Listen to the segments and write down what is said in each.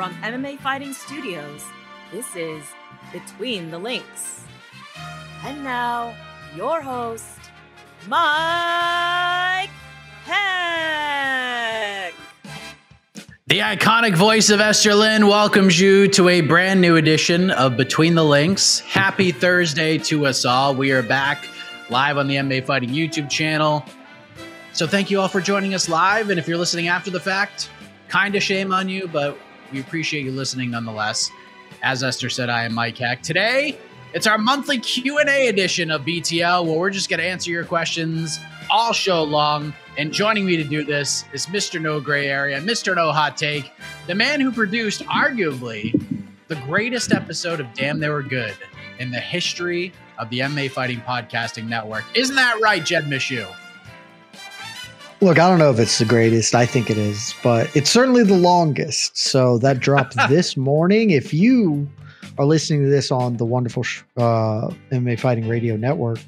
from MMA Fighting Studios, this is Between the Links. And now, your host, Mike Heck. The iconic voice of Esther Lynn welcomes you to a brand new edition of Between the Links. Happy Thursday to us all. We are back live on the MMA Fighting YouTube channel. So thank you all for joining us live. And if you're listening after the fact, kind of shame on you, but we appreciate you listening nonetheless. As Esther said, I am Mike Heck. Today, it's our monthly Q&A edition of BTL where we're just going to answer your questions all show long. And joining me to do this is Mr. No Gray Area, Mr. No Hot Take, the man who produced arguably the greatest episode of Damn They Were Good in the history of the MMA Fighting Podcasting Network. Isn't that right, Jed Meshew? Look, I don't know if it's the greatest. I think it is, but it's certainly the longest. So that dropped this morning. If you are listening to this on the wonderful uh, MMA Fighting Radio Network,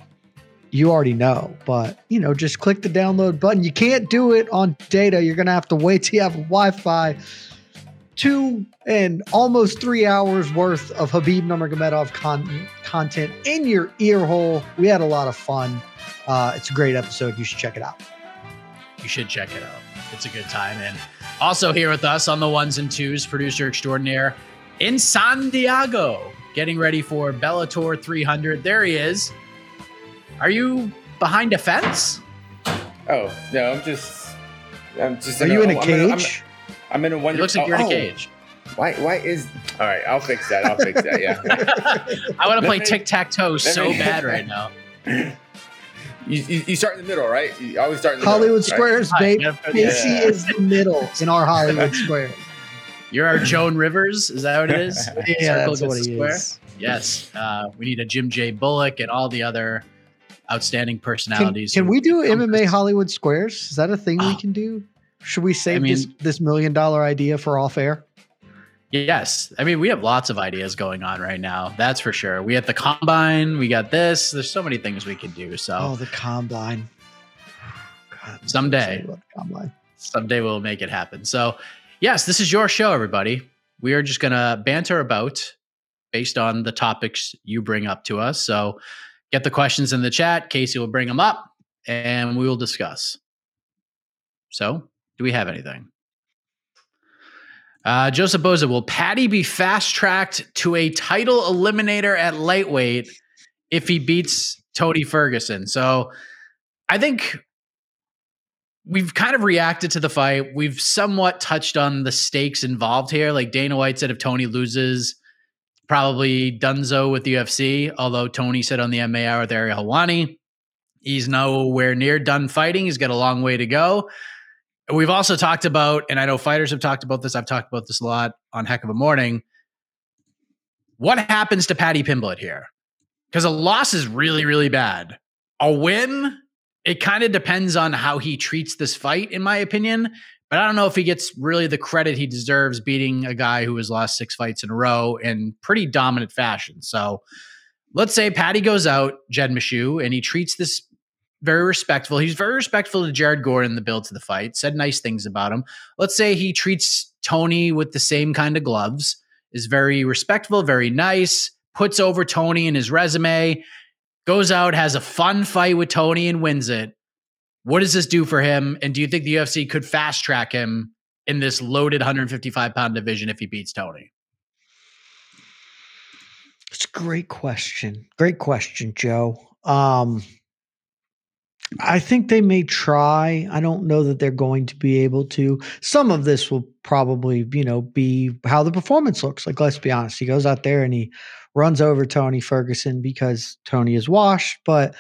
you already know. But you know, just click the download button. You can't do it on data. You're gonna have to wait till you have Wi-Fi. Two and almost three hours worth of Khabib Nurmagomedov con- content in your ear hole. We had a lot of fun. Uh, it's a great episode. You should check it out you should check it out. It's a good time. And also here with us on the ones and twos, producer extraordinaire in San Diego, getting ready for Bellator 300. There he is. Are you behind a fence? Oh no, I'm just. I'm just. Are in you a, in a I'm cage? I'm, I'm in a wonder. It looks like oh, you're in a oh, oh. cage. Why? Why is? All right, I'll fix that. I'll fix that. Yeah. I want to play tic tac toe so me- bad right now. You, you, you start in the middle, right? You always start in the Hollywood middle, right? Squares, Hi, baby. yeah. AC is the middle in our Hollywood Square. You're our Joan Rivers. Is that what it is? Yeah, Circle that's what against square? is. Yes. Uh, we need a Jim J. Bullock and all the other outstanding personalities. can who we do MMA to- Hollywood Squares? Is that a thing we Oh. can do? Should we save I mean- this this million dollar idea for off air? Yes. I mean, we have lots of ideas going on right now. That's for sure. We have the combine. We got this. There's so many things we can do. So Oh, the combine. God, so Someday. excited about the combine. someday we'll make it happen. So, yes, this is your show, everybody. We are just going to banter about based on the topics you bring up to us. So, get the questions in the chat. Casey will bring them up and we will discuss. So, do we have anything? Uh, Joseph Boza, will Paddy be fast tracked to a title eliminator at lightweight if he beats Tony Ferguson? So, I think we've kind of reacted to the fight. We've somewhat touched on the stakes involved here. Like Dana White said, if Tony loses, probably Dunzo with the UFC. Although Tony said on the MMA hour with Ariel Helwani, he's nowhere near done fighting. He's got a long way to go. We've also talked about, and I know fighters have talked about this. I've talked about this a lot on Heck of a Morning. What happens to Paddy Pimblett here? Because a loss is really, really bad. A win, it kind of depends on how he treats this fight, in my opinion. But I don't know if he gets really the credit he deserves beating a guy who has lost six fights in a row in pretty dominant fashion. So let's say Paddy goes out, Jed Meshew, and he treats this very respectful. He's very respectful to Jared Gordon in the build to the fight, said nice things about him. Let's say he treats Tony with the same kind of gloves, is very respectful, very nice, puts over Tony in his resume, goes out, has a fun fight with Tony and wins it. What does this do for him? And do you think the UFC could fast track him in this loaded 155 pound division if he beats Tony? It's a great question. Great question, Joe. Um, I think they may try. I don't know that they're going to be able to. Some of this will probably, you know, be how the performance looks. Like, let's be honest. He goes out there and he runs over Tony Ferguson because Tony is washed. But,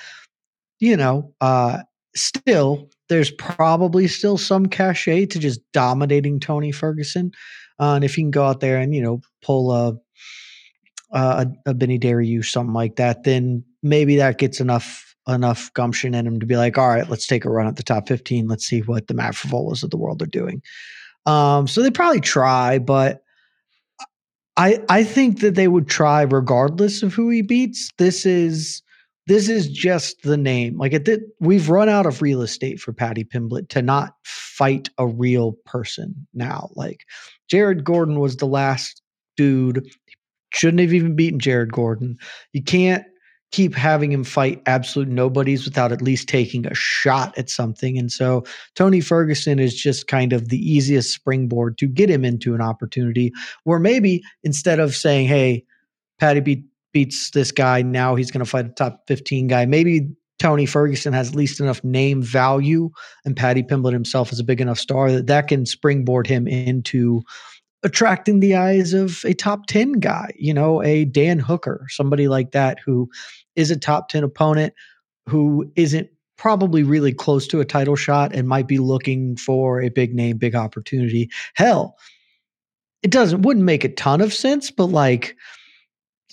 you know, uh, still, there's probably still some cachet to just dominating Tony Ferguson. Uh, and if he can go out there and, you know, pull a, a, a Beneil Dariush, something like that, then maybe that gets enough enough gumption in him to be like, all right, let's take a run at the top 15. Let's see what the Matt Frevolas of the world are doing. Um, so they probably try, but I I think that they would try regardless of who he beats. This is this is just the name. Like it we've run out of real estate for Paddy Pimblett to not fight a real person now. Like Jared Gordon was the last dude. Shouldn't have even beaten Jared Gordon. You can't keep having him fight absolute nobodies without at least taking a shot at something. And so Tony Ferguson is just kind of the easiest springboard to get him into an opportunity where maybe instead of saying, hey, Paddy beat, beats this guy, now he's going to fight a top 15 guy, maybe Tony Ferguson has at least enough name value and Paddy Pimblett himself is a big enough star that that can springboard him into attracting the eyes of a top 10 guy, you know, a Dan Hooker, somebody like that who is a top 10 opponent who isn't probably really close to a title shot and might be looking for a big name, big opportunity. Hell, it doesn't wouldn't make a ton of sense, but like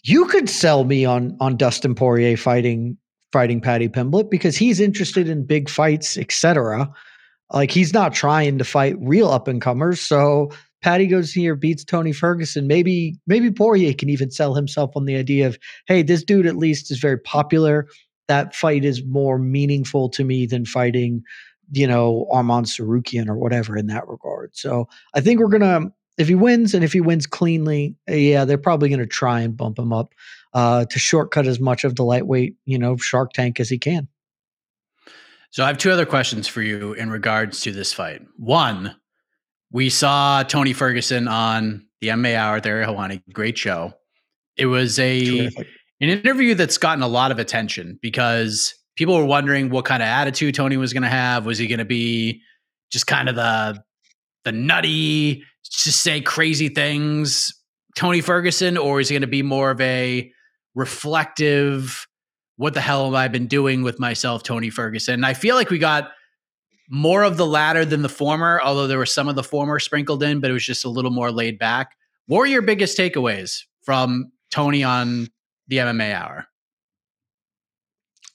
you could sell me on on Dustin Poirier fighting fighting Paddy Pimblett because he's interested in big fights, etc. Like he's not trying to fight real up and comers. So Paddy goes here, beats Tony Ferguson. Maybe maybe Poirier can even sell himself on the idea of, hey, this dude at least is very popular. That fight is more meaningful to me than fighting, you know, Arman Tsarukyan or whatever in that regard. So I think we're gonna if he wins and if he wins cleanly, yeah, they're probably gonna try and bump him up uh, to shortcut as much of the lightweight, you know, Shark Tank as he can. So I have two other questions for you in regards to this fight. One, we saw Tony Ferguson on the MMA Hour with Ariel Helwani. Great show. It was a Terrific. an interview that's gotten a lot of attention because people were wondering what kind of attitude Tony was going to have. Was he going to be just kind of the the nutty, just say crazy things, Tony Ferguson, or is he going to be more of a reflective? What the hell have I been doing with myself, Tony Ferguson? And I feel like we got more of the latter than the former, although there were some of the former sprinkled in, but it was just a little more laid back. What were your biggest takeaways from Tony on the MMA hour?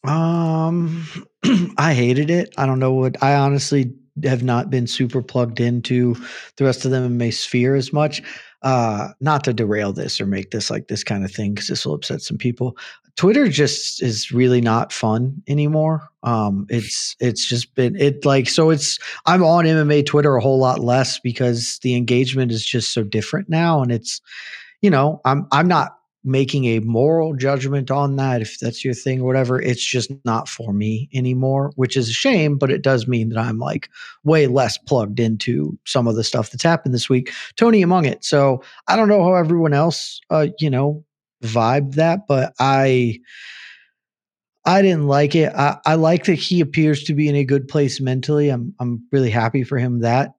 Um, I hated it. I don't know what I honestly have not been super plugged into the rest of the MMA sphere as much. Uh, not to derail this or make this like this kind of thing because this will upset some people. Twitter just is really not fun anymore. Um, it's it's just been it like so it's I'm on MMA Twitter a whole lot less because the engagement is just so different now, and it's you know I'm I'm not making a moral judgment on that if that's your thing whatever it's just not for me anymore which is a shame but it does mean that i'm like way less plugged into some of the stuff that's happened this week tony among it so i don't know how everyone else uh you know vibe that, but I I didn't like it. I, I like that he appears to be in a good place mentally. I'm I'm really happy for him that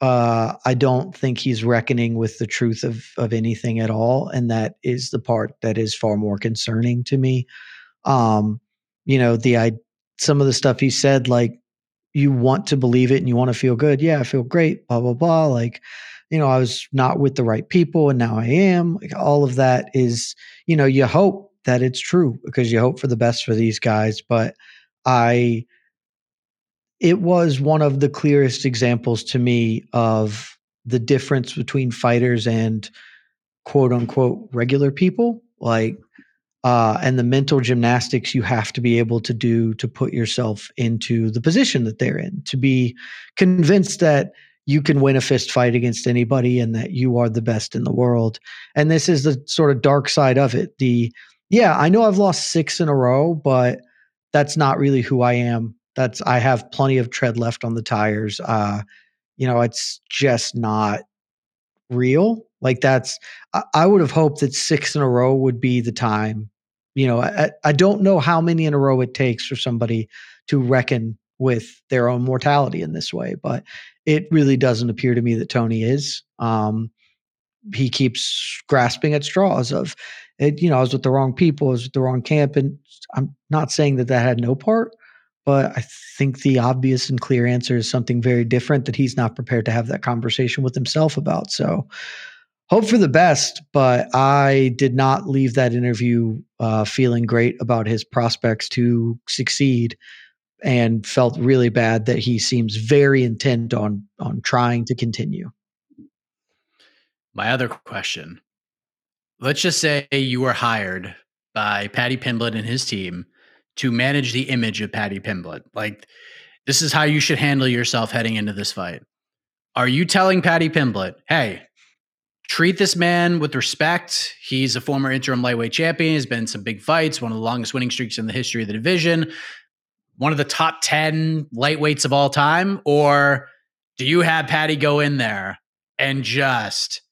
Uh, I don't think he's reckoning with the truth of of anything at all, and that is the part that is far more concerning to me. Um, you know, the I some of the stuff he said, like you want to believe it and you want to feel good. Yeah, I feel great. Blah blah blah. Like, you know, I was not with the right people, and now I am. Like all of that is, you know, you hope that it's true because you hope for the best for these guys, but I it was one of the clearest examples to me of the difference between fighters and quote unquote regular people. Like uh, and the mental gymnastics you have to be able to do to put yourself into the position that they're in to be convinced that you can win a fist fight against anybody and that you are the best in the world. And this is the sort of dark side of it. The yeah i know i've lost six in a row but that's not really who i am that's I have plenty of tread left on the tires. Uh, you know, it's just not real. Like that's I, I would have hoped that six in a row would be the time. You know, I, I don't know how many in a row it takes for somebody to reckon with their own mortality in this way, but it really doesn't appear to me that Tony is. Um, he keeps grasping at straws of it, you know, I was with the wrong people, I was with the wrong camp. And I'm not saying that that had no part, but I think the obvious and clear answer is something very different that he's not prepared to have that conversation with himself about. So, hope for the best, but I did not leave that interview uh, feeling great about his prospects to succeed and felt really bad that he seems very intent on on trying to continue. My other question. Let's just say you were hired by Paddy Pimblett and his team to manage the image of Paddy Pimblett. Like, this is how you should handle yourself heading into this fight. Are you telling Paddy Pimblett, hey, treat this man with respect? He's a former interim lightweight champion. He's been in some big fights, one of the longest winning streaks in the history of the division, one of the top 10 lightweights of all time? Or do you have Paddy go in there and just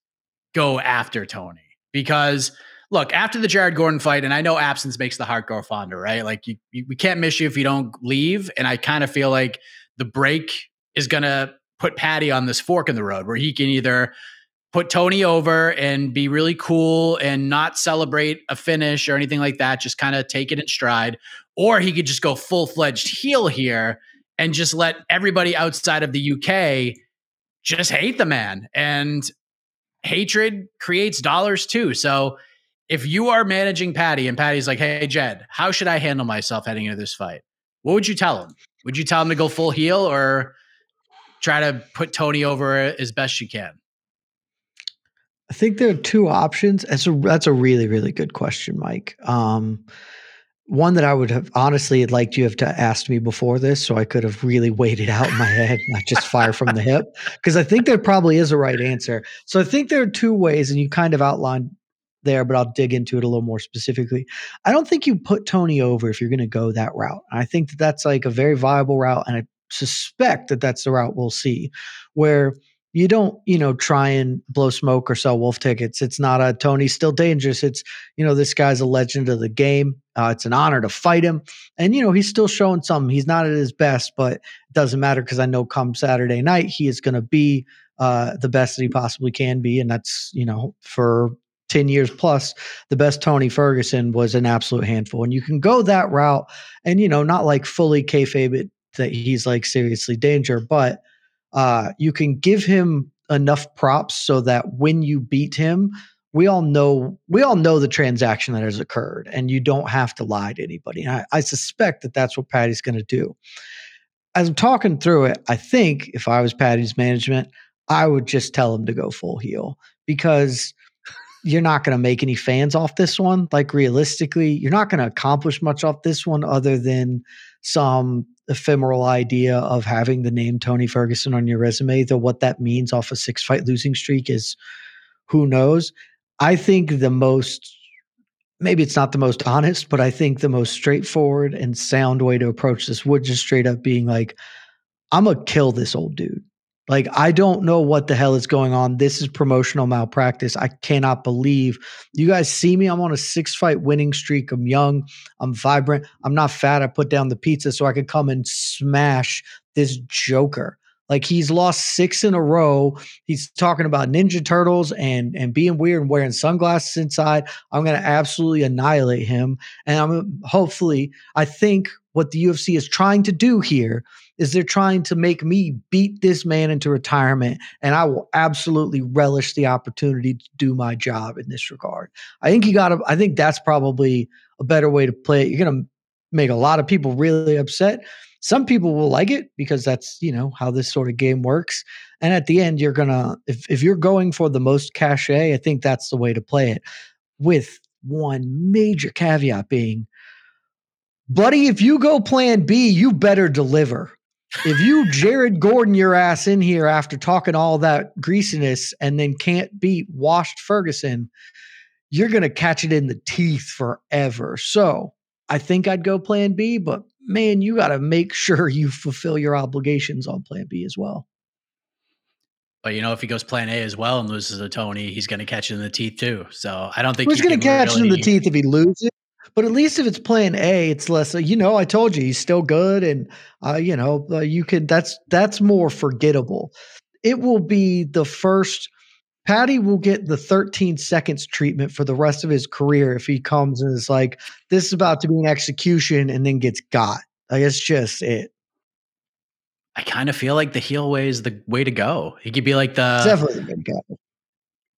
go after Tony? Because – look, after the Jared Gordon fight, and I know absence makes the heart grow fonder, right? Like you, you we can't miss you if you don't leave. And I kind of feel like the break is gonna put Paddy on this fork in the road where he can either put Tony over and be really cool and not celebrate a finish or anything like that, just kind of take it in stride, or he could just go full fledged heel here and just let everybody outside of the UK just hate the man. And hatred creates dollars too. So if you are managing Paddy and Paddy's like, hey, Jed, how should I handle myself heading into this fight? What would you tell him? Would you tell him to go full heel or try to put Tony over as best you can? I think there are two options. That's a that's a really really good question, Mike. Um, one that I would have honestly liked you have to asked me before this, so I could have really weighed it out in my head, not just fire from the hip, because I think there probably is a right answer. So I think there are two ways, and you kind of outlined there, but I'll dig into it a little more specifically. I don't think you put Tony over if you're going to go that route. I think that that's like a very viable route, and I suspect that that's the route we'll see, where you don't, you know, try and blow smoke or sell wolf tickets. It's not a Tony's still dangerous. It's, you know, this guy's a legend of the game. Uh, it's an honor to fight him. And, you know, he's still showing something. He's not at his best, but it doesn't matter because I know come Saturday night, he is going to be uh, the best that he possibly can be. And that's, you know, for 10 years plus, the best Tony Ferguson was an absolute handful. And you can go that route and, you know, not like fully kayfabe it that he's like seriously danger, but uh, you can give him enough props so that when you beat him, we all know we all know the transaction that has occurred, and you don't have to lie to anybody. I, I suspect that that's what Paddy's going to do. As I'm talking through it, I think if I was Paddy's management, I would just tell him to go full heel because you're not going to make any fans off this one. Like realistically, you're not going to accomplish much off this one other than some ephemeral idea of having the name Tony Ferguson on your resume. Though what that means off a six fight losing streak is who knows. I think the most maybe it's not the most honest, but I think the most straightforward and sound way to approach this would just straight up being like, I'm gonna kill this old dude. Like, I don't know what the hell is going on. This is promotional malpractice. I cannot believe you guys see me. I'm on a six fight winning streak. I'm young. I'm vibrant. I'm not fat. I put down the pizza so I could come and smash this joker. Like he's lost six in a row. He's talking about Ninja Turtles and and being weird and wearing sunglasses inside. I'm to absolutely annihilate him. And I'm hopefully, I think what the UFC is trying to do here is they're trying to make me beat this man into retirement and I will absolutely relish the opportunity to do my job in this regard. I think you got to I think that's probably a better way to play it. You're to make a lot of people really upset. Some people will like it because that's, you know, how this sort of game works. And at the end you're to if if you're going for the most cachet, I think that's the way to play it. With one major caveat being buddy, if you go plan B, you better deliver. If you Jared Gordon your ass in here after talking all that greasiness and then can't beat washed Ferguson, you're going to catch it in the teeth forever. So I think I'd go plan B, but man, you got to make sure you fulfill your obligations on plan B as well. But you know, if he goes plan A as well and loses to Tony, he's going to catch it in the teeth too. So I don't think he's going to catch really... it in the teeth if he loses. But at least if it's plan A, it's less. You know, I told you he's still good, and uh, you know, uh, you can. That's that's more forgettable. It will be the first. Paddy will get the 13 seconds treatment for the rest of his career if he comes and is like, "This is about to be an execution," and then gets got. Like it's just it. I kind of feel like the heel way is the way to go. He could be like the definitely the go.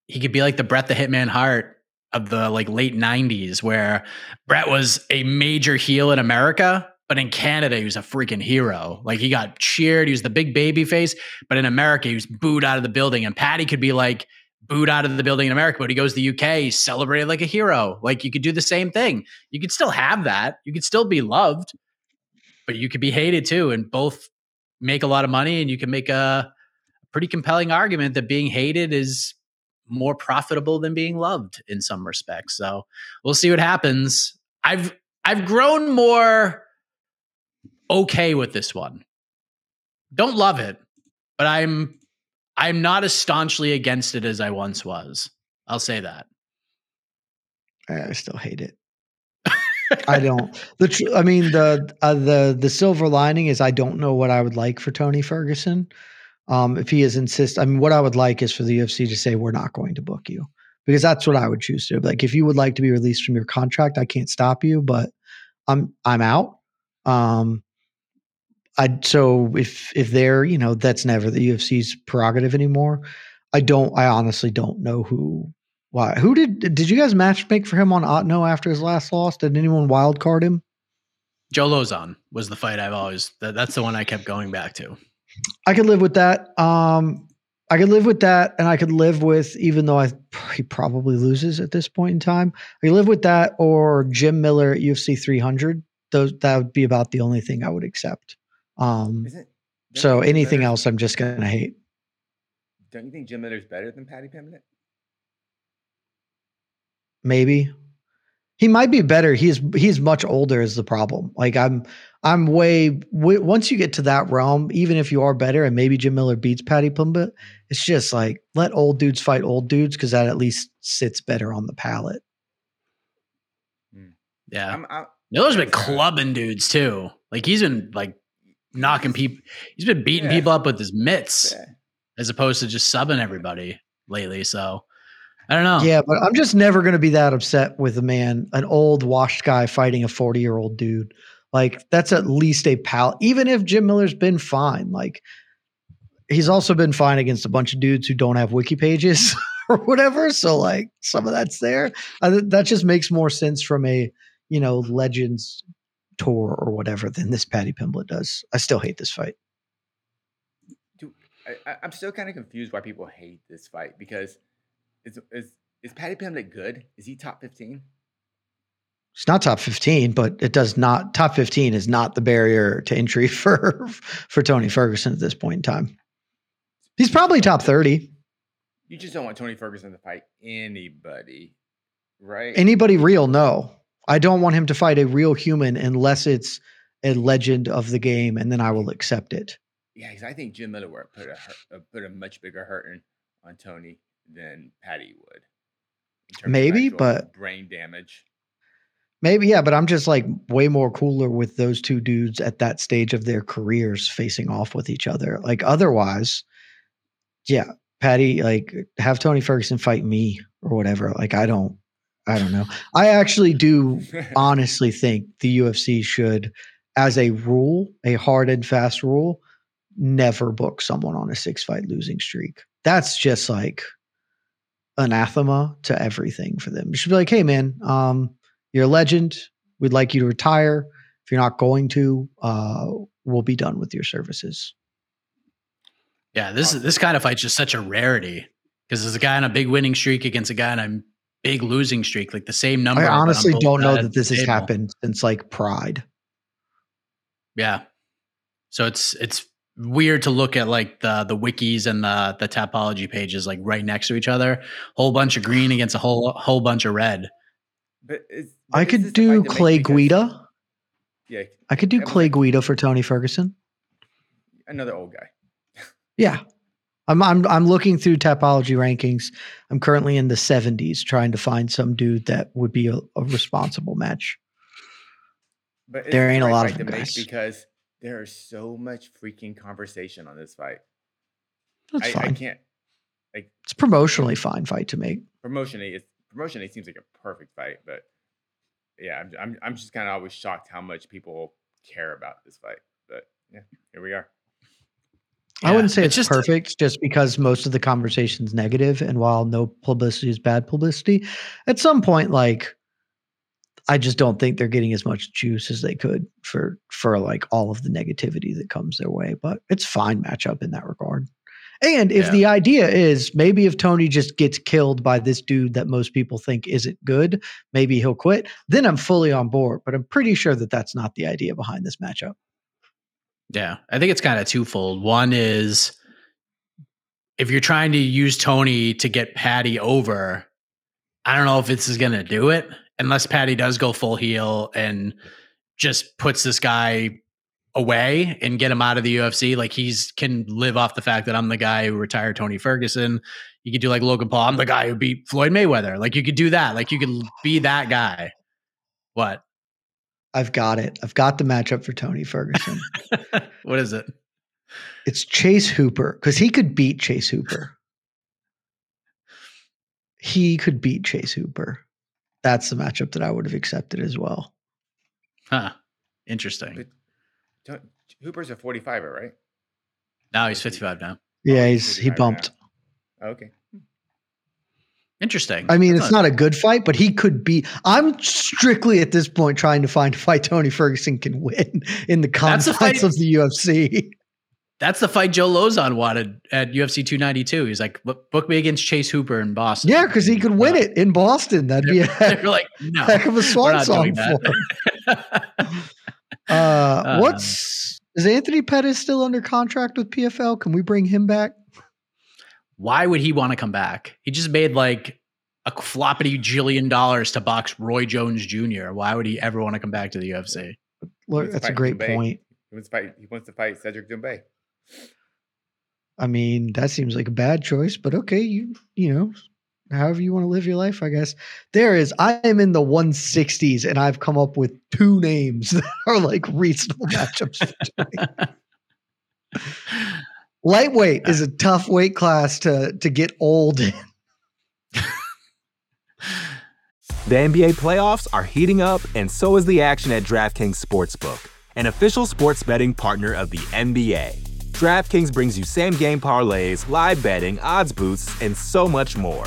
He could be like the Bret the Hitman Hart of the like late 90s where Brett was a major heel in America, but in Canada he was a freaking hero. Like he got cheered, he was the big baby face, but in America he was booed out of the building and Paddy could be like booed out of the building in America, but he goes to the UK, he's celebrated like a hero. Like you could do the same thing. You could still have that. You could still be loved, but you could be hated too and both make a lot of money and you can make a pretty compelling argument that being hated is more profitable than being loved in some respects. So we'll see what happens. I've I've grown more okay with this one. Don't love it, but I'm I'm not as staunchly against it as I once was. I'll say that. I still hate it. I don't. The tr- I mean the uh, the the silver lining is I don't know what I would like for Tony Ferguson. Um, if he is insist, I mean, what I would like is for the UFC to say we're not going to book you because that's what I would choose to. Like, if you would like to be released from your contract, I can't stop you, but I'm I'm out. Um, I so if if they're you know that's never the UFC's prerogative anymore. I don't. I honestly don't know who. Why? Who did did you guys match make for him on Otno after his last loss? Did anyone wild card him? Joe Lauzon was the fight I've always. That, that's the one I kept going back to. I could live with that. Um, I could live with that, and I could live with even though I he probably loses at this point in time. I could live with that or Jim Miller at UFC 300. Those that would be about the only thing I would accept. Um, so anything else, I'm just gonna hate. Don't you think Jim Miller's better than Paddy Pimblett? Maybe he might be better. He's he's much older is the problem. Like I'm I'm way w- once you get to that realm, even if you are better and maybe Jim Miller beats Paddy Pimblett, it's just like let old dudes fight old dudes because that at least sits better on the palate. Hmm. Yeah, I'm, I'm, Miller's been clubbing dudes too. Like he's been like knocking people. He's been beating yeah. people up with his mitts yeah. as opposed to just subbing everybody lately. So I don't know. Yeah, but I'm just never going to be that upset with a man, an old washed guy fighting a 40 year old dude. Like that's at least a pal. Even if Jim Miller's been fine, like he's also been fine against a bunch of dudes who don't have wiki pages or whatever. So like some of that's there. Uh, that just makes more sense from a you know legends tour or whatever than this Paddy Pimblett does. I still hate this fight. I, I'm still kind of confused why people hate this fight because is is is Paddy Pimblett good? Is he top fifteen? It's not top fifteen, but it does not top fifteen is not the barrier to entry for for Tony Ferguson at this point in time. He's probably top thirty. You just don't want Tony Ferguson to fight anybody, right? Anybody real? No, I don't want him to fight a real human unless it's a legend of the game, and then I will accept it. Yeah, because I think Jim Miller would put a hurt, uh, put a much bigger hurting on Tony than paddy would. Maybe, but brain damage. Maybe, yeah, but I'm just like way more cooler with those two dudes at that stage of their careers facing off with each other. Like otherwise, yeah, Paddy, like have Tony Ferguson fight me or whatever. Like I don't I don't know. I actually do honestly think the UFC should, as a rule, a hard and fast rule, never book someone on a six fight losing streak. That's just like anathema to everything for them. You should be like, hey man, um, you're a legend. We'd like you to retire. If you're not going to, uh, we'll be done with your services. Yeah, this this kind of fight's just such a rarity because there's a guy on a big winning streak against a guy on a big losing streak, like the same number. I honestly don't know that this has table. happened since like Pride. Yeah, so it's it's weird to look at like the the wikis and the the Tapology pages like right next to each other, whole bunch of green against a whole whole bunch of red. But, is, but I could do Clay Guida. Yeah, I could do Clay Guida for Tony Ferguson. Another old guy. yeah, I'm I'm I'm looking through Tapology rankings. I'm currently in the 70s, trying to find some dude that would be a, a responsible match. But there ain't a lot of them guys because there is so much freaking conversation on this fight. That's I, fine. I can't. Like it's promotionally fine fight to make. Promotionally, it's promotionally seems like a perfect fight, but yeah, I'm I'm I'm just kind of always shocked how much people care about this fight. But yeah, here we are. Yeah, I wouldn't say it's, it's just perfect just because most of the conversation's negative and while no publicity is bad publicity, at some point like I just don't think they're getting as much juice as they could for for like all of the negativity that comes their way, but it's fine matchup in that regard. And if yeah. the idea is maybe if Tony just gets killed by this dude that most people think isn't good, maybe he'll quit, then I'm fully on board, but I'm pretty sure that that's not the idea behind this matchup. Yeah, I think it's kind of twofold. One is if you're trying to use Tony to get Paddy over, I don't know if this is going to do it unless Paddy does go full heel and just puts this guy away and get him out of the UFC. Like he's can live off the fact that I'm the guy who retired Tony Ferguson. You could do like Logan Paul. I'm the guy who beat Floyd Mayweather. Like you could do that. Like you could be that guy. What? I've got it. I've got the matchup for Tony Ferguson. what is it? It's Chase Hooper because he could beat Chase Hooper. He could beat Chase Hooper. That's the matchup that I would have accepted as well. Huh. Interesting. But Hooper's a 45er, right? Now he's 55 now. Yeah, oh, he's he bumped. Now. Okay. Interesting. I mean, That's it's not, not a good fight, but he could be. I'm strictly at this point trying to find a fight Tony Ferguson can win in the confines of the UFC. That's the fight Joe Lauzon wanted at UFC 292. He's like, book me against Chase Hooper in Boston. Yeah, because he could win it in Boston. That'd be a heck, like, no, heck of a swan song for him. uh, what's is Anthony Pettis still under contract with PFL? Can we bring him back? Why would he want to come back? He just made like a floppity jillion dollars to box Roy Jones Jr. Why would he ever want to come back to the UFC? Look, that's a great point. He wants to fight. He wants to fight Cedric Doumbé. I mean, that seems like a bad choice, but okay, you you know, however you want to live your life, I guess. There is, I am in the 160s and I've come up with two names that are like reasonable matchups. Lightweight is a tough weight class to to get old in. The NBA playoffs are heating up, and so is the action at DraftKings Sportsbook, an official sports betting partner of the NBA. DraftKings brings you same game parlays, live betting, odds boosts, and so much more.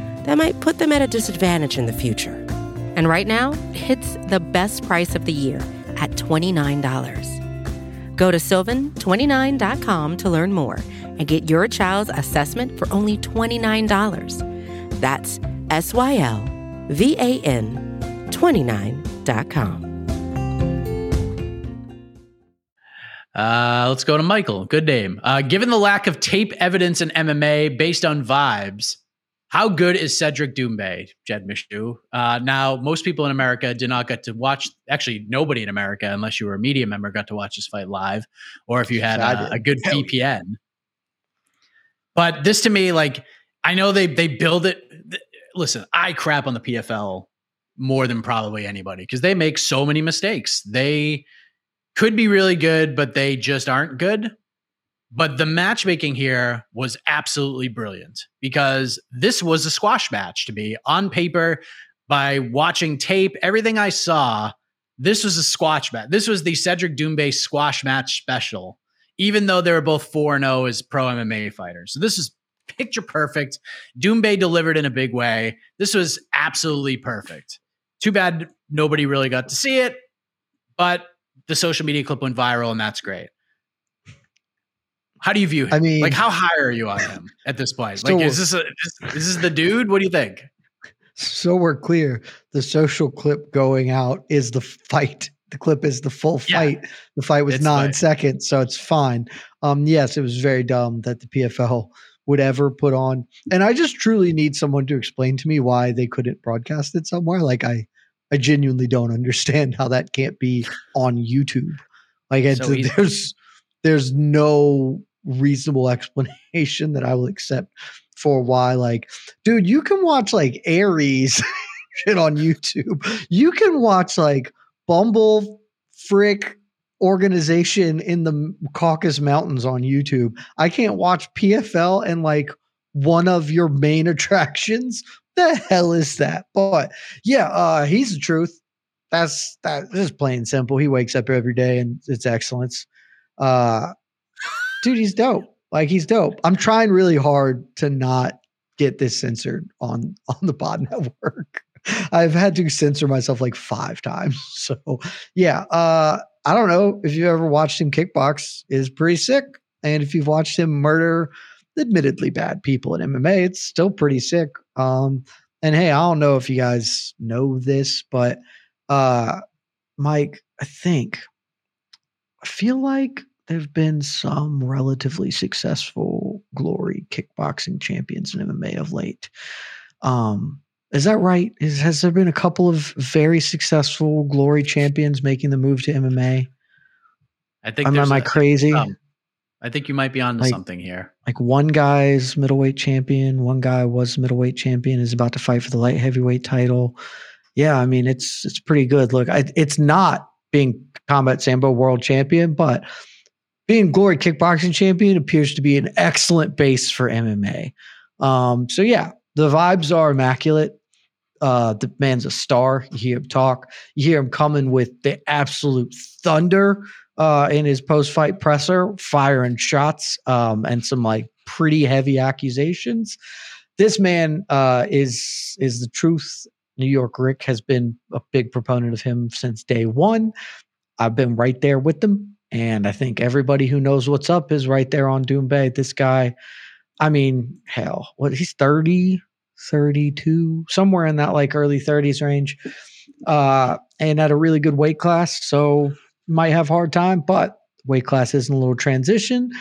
that might put them at a disadvantage in the future. And right now, it's the best price of the year at $29. Go to sylvan29.com to learn more and get your child's assessment for only $29. That's S Y L V A N 29.com. Uh, let's go to Michael. Good name. Uh, given the lack of tape evidence in MMA based on vibes, how good is Cedric Doumbé, Jed Meshew? Uh, now, most people in America did not get to watch. Actually, nobody in America, unless you were a media member, got to watch this fight live, or if you had a, a good VPN. But this to me, like, I know they they build it. Listen, I crap on the PFL more than probably anybody because they make so many mistakes. They could be really good, but they just aren't good. But the matchmaking here was absolutely brilliant because this was a squash match to me on paper by watching tape, everything I saw. This was a squash match. This was the Cedric Doumbé squash match special, even though they were both 4 0 as pro MMA fighters. So this is picture perfect. Doumbé delivered in a big way. This was absolutely perfect. Too bad nobody really got to see it, but the social media clip went viral, and that's great. How do you view him? I mean, like, how high are you on him at this point? Like, is this a is, is this the dude? What do you think? So we're clear. The social clip going out is the fight. The clip is the full fight. Yeah, the fight was nine fine. seconds, so it's fine. Um, yes, it was very dumb that the PFL would ever put on. And I just truly need someone to explain to me why they couldn't broadcast it somewhere. Like I, I genuinely don't understand how that can't be on YouTube. Like so there's there's no reasonable explanation that I will accept for why, like, dude, you can watch like Aries shit on YouTube. You can watch like Bumble Frick organization in the Caucasus Mountains on YouTube. I can't watch PFL and like one of your main attractions. The hell is that? But yeah, uh, he's the truth. That's that. This is plain simple. He wakes up every day and it's excellence. Uh, dude, he's dope. Like he's dope. I'm trying really hard to not get this censored on on the pod network. I've had to censor myself like five times. So yeah, uh, I don't know if you've ever watched him kickbox is pretty sick, and if you've watched him murder admittedly bad people in MMA, it's still pretty sick. Um, and hey, I don't know if you guys know this, but uh, Mike, I think I feel like there have been some relatively successful glory kickboxing champions in MMA of late. Um, is that right? Is, has there been a couple of very successful glory champions making the move to MMA? I think. Am, am I crazy? I think you might be onto like, something here. Like one guy's middleweight champion, one guy was middleweight champion, is about to fight for the light heavyweight title. Yeah, I mean it's it's pretty good. Look, I, it's not being combat sambo world champion, but being glory kickboxing champion appears to be an excellent base for MMA. Um, so yeah, the vibes are immaculate. Uh, the man's a star. You hear him talk. You hear him coming with the absolute thunder uh, in his post-fight presser, firing shots um, and some like pretty heavy accusations. This man uh, is is the truth. New York Rick has been a big proponent of him since day one. I've been right there with them, and I think everybody who knows what's up is right there on Doumbé. This guy, I mean, hell, what he's 30, 32, somewhere in that like early 30s range. Uh, and at a really good weight class. So might have hard time, but weight class is in a little transition.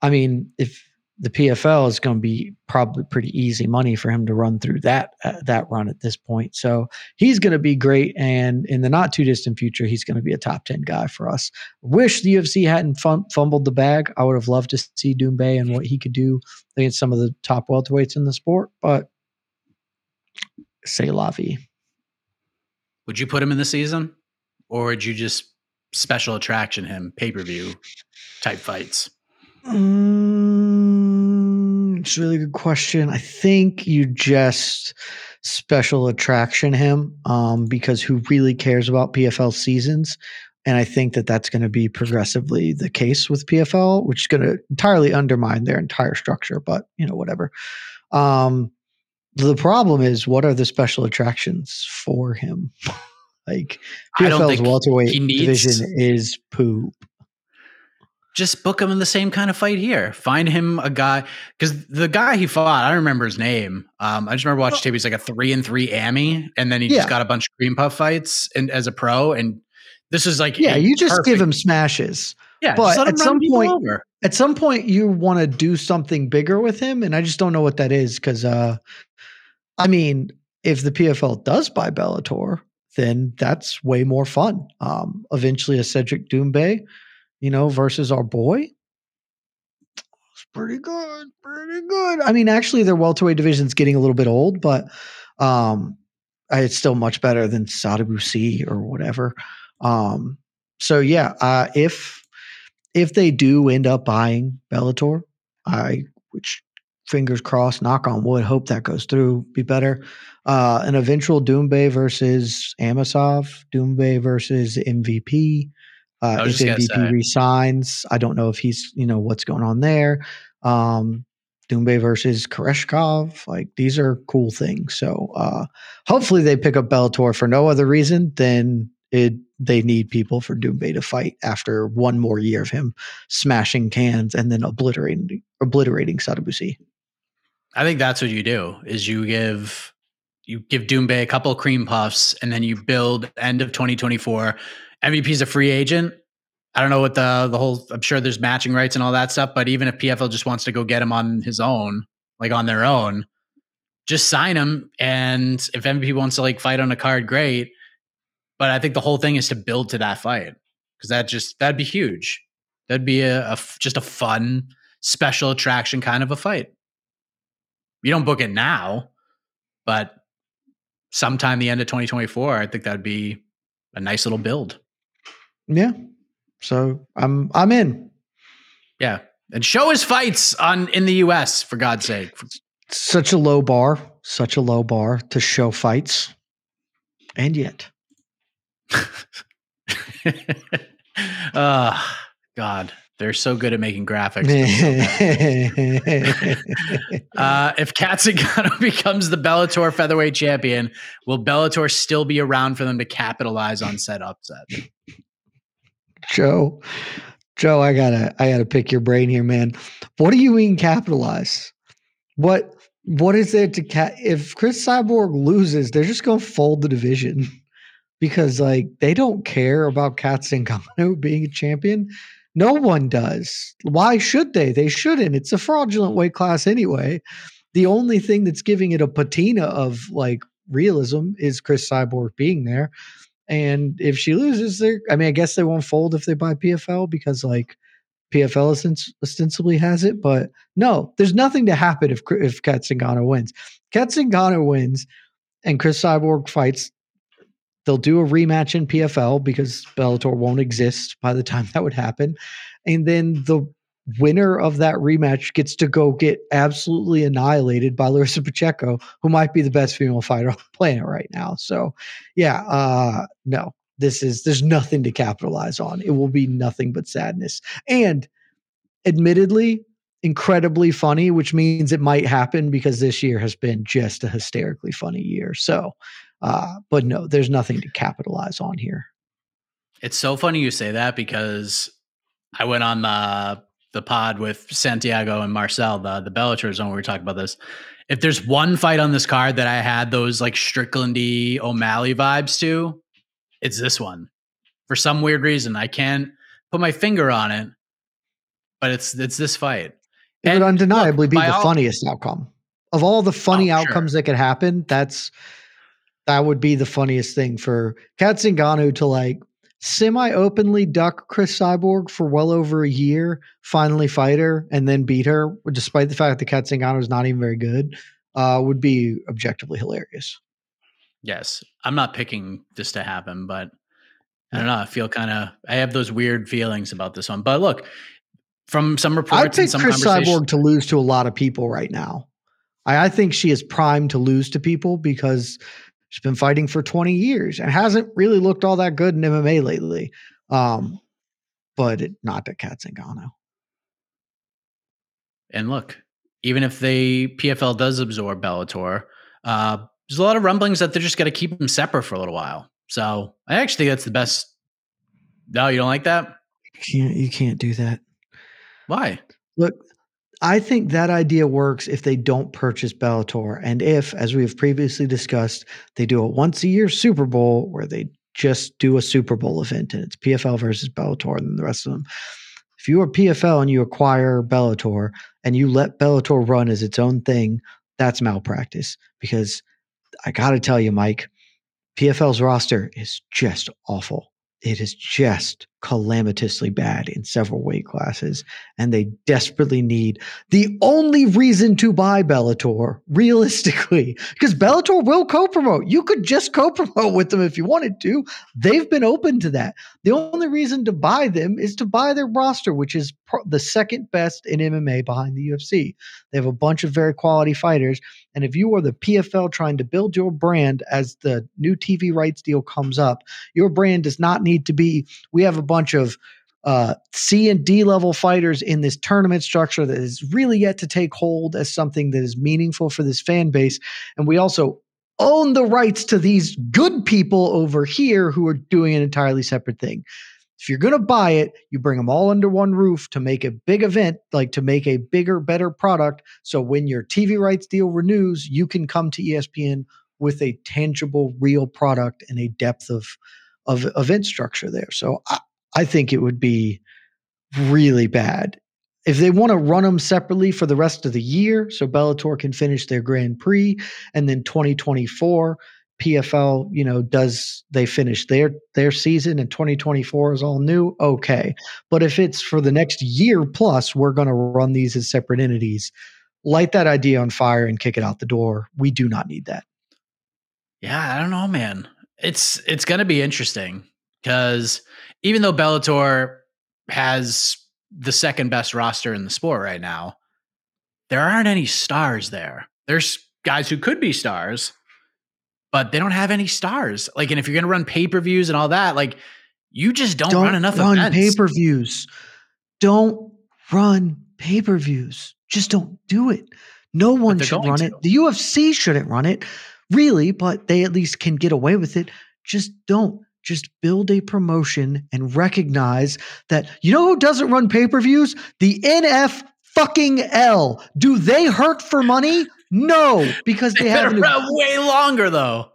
I mean, if the PFL is going to be probably pretty easy money for him to run through that uh, that run at this point. So he's going to be great, and in the not too distant future, he's going to be a top ten guy for us. Wish the UFC hadn't fum- fumbled the bag. I would have loved to see Doumbé and what he could do against some of the top welterweights in the sport, but say la vie. Would you put him in the season, or would you just special attraction him pay per view type fights? Mm, it's a really good question. I think you just special attraction him um, because who really cares about PFL seasons? And I think that that's going to be progressively the case with PFL, which is going to entirely undermine their entire structure. But you know, whatever. Um, the problem is, what are the special attractions for him? like PFL's welterweight division is poop. Just book him in the same kind of fight here. Find him a guy because the guy he fought, I don't remember his name. Um, I just remember watching tape. He's like a three and three Ammy, and then he Yeah. just got a bunch of cream puff fights and as a pro. And this is like Yeah, you just give him smashes. yeah, but just let him at some point- over. at some point you want to do something bigger with him and i just don't know what that is because uh i mean if the pfl does buy bellator then that's way more fun um eventually a cedric Doumbé, you know versus our boy it's pretty good pretty good i mean actually their welterweight division's getting a little bit old but um it's still much better than Sadibou Sy or whatever um so yeah uh if if they do end up buying Bellator, I which fingers crossed, knock on wood, hope that goes through, be better. Uh, an eventual Doumbé versus Amosov, Doumbé versus MVP. Uh, if MVP resigns, I don't know if he's you know what's going on there. Um, Doumbé versus Koreshkov, like these are cool things. So uh, hopefully they pick up Bellator for no other reason than it they need people for Doumbé to fight after one more year of him smashing cans and then obliterating obliterating Sadibou Sy. I think that's what you do is you give you give Doumbé a couple of cream puffs and then you build end of 2024. MVP's a free agent. I don't know what the the whole I'm sure there's matching rights and all that stuff, but even if PFL just wants to go get him on his own, like on their own, just sign him and if MVP wants to like fight on a card great, but I think the whole thing is to build to that fight because that just that'd be huge. That'd be a, a just a fun special attraction kind of a fight. You don't book it now, but sometime the end of 2024, I think that'd be a nice little build. Yeah. So I'm I'm in. Yeah. And show his fights on in the US for God's sake. Such a low bar, such a low bar to show fights. And yet. oh God. They're so good at making graphics. Uh, if Cat Zingano becomes the Bellator featherweight champion, will Bellator still be around for them to capitalize on said upset? Joe, Joe, I gotta, I gotta pick your brain here, man. What do you mean capitalize? What, what is there to cat? If Cris Cyborg loses, they're just gonna fold the division because, like, they don't care about Gano being a champion. No one does. Why should they? They shouldn't. It's a fraudulent weight class anyway. The only thing that's giving it a patina of like realism is Cris Cyborg being there. And if she loses, they I mean, I guess they won't fold if they buy PFL because like PFL ostensibly has it. But no, there's nothing to happen if if Cat Zingano wins. Cat Zingano wins, and Cris Cyborg fights. They'll do a rematch in PFL because Bellator won't exist by the time that would happen, and then the winner of that rematch gets to go get absolutely annihilated by Larissa Pacheco, who might be the best female fighter on the planet right now. So, yeah, uh, no, this is there's nothing to capitalize on. It will be nothing but sadness. And admittedly, incredibly funny, which means it might happen because this year has been just a hysterically funny year. So, uh, but no, there's nothing to capitalize on here. It's so funny you say that because I went on the the pod with Santiago and Marcel, the the Bellator zone where we talked about this. If there's one fight on this card that I had those like Stricklandy O'Malley vibes to, it's this one. For some weird reason, I can't put my finger on it, but it's it's this fight. It would undeniably look, be the all, funniest outcome of all the funny oh, outcomes sure. that could happen. That's that would be the funniest thing for Cat to like semi openly duck Cris Cyborg for well over a year, finally fight her, and then beat her, despite the fact that Cat Zingano is not even very good, uh, would be objectively hilarious. Yes. I'm not picking this to happen, but I don't know. I feel kind of, I have those weird feelings about this one. But look, from some reports, I think Cris Cyborg to lose to a lot of people right now. I, I think she is primed to lose to people because She's been fighting for 20 years and hasn't really looked all that good in MMA lately. Um, but it, not to Cat Zingano. And look, even if the PFL does absorb Bellator, uh, there's a lot of rumblings that they're just going to keep them separate for a little while. So I actually think that's the best. No, you don't like that? You can't, you can't do that. Why? Look, I think that idea works if they don't purchase Bellator. And if, as we have previously discussed, they do a once a year Super Bowl where they just do a Super Bowl event and it's PFL versus Bellator and the rest of them. If you are PFL and you acquire Bellator and you let Bellator run as its own thing, that's malpractice. Because I got to tell you, Mike, PFL's roster is just awful it is just calamitously bad in several weight classes, and they desperately need the only reason to buy Bellator, realistically, because Bellator will co promote. You could just co promote with them if you wanted to. They've been open to that. The only reason to buy them is to buy their roster, which is pro- the second best in MMA behind the UFC. They have a bunch of very quality fighters. And if you are the PFL trying to build your brand as the new TV rights deal comes up, your brand does not need to be, we have a bunch of uh, C and D level fighters in this tournament structure that is really yet to take hold as something that is meaningful for this fan base. And we also own the rights to these good people over here who are doing an entirely separate thing. If you're going to buy it, you bring them all under one roof to make a big event, like to make a bigger, better product. So when your TV rights deal renews, you can come to ESPN with a tangible, real product and a depth of of event structure there. So I, I think it would be really bad if they want to run them separately for the rest of the year, so Bellator can finish their Grand Prix, and then 2024 PFL, you know, does they finish their their season and 2024 is all new? Okay. But if it's for the next year plus, we're going to run these as separate entities. Light that idea on fire and kick it out the door. We do not need that. Yeah, I don't know, man. It's it's going to be interesting cuz even though Bellator has the second best roster in the sport right now, there aren't any stars there. There's guys who could be stars, but they don't have any stars. Like, and if you're going to run pay per views and all that, like, you just don't, don't run enough run pay per views. Don't run pay per views. Just don't do it. No one should run to. it. The UFC shouldn't run it, really, but they at least can get away with it. Just don't. Just build a promotion and recognize that you know who doesn't run pay per views? The NF fucking L. Do they hurt for money? No, because they, they have been way longer though.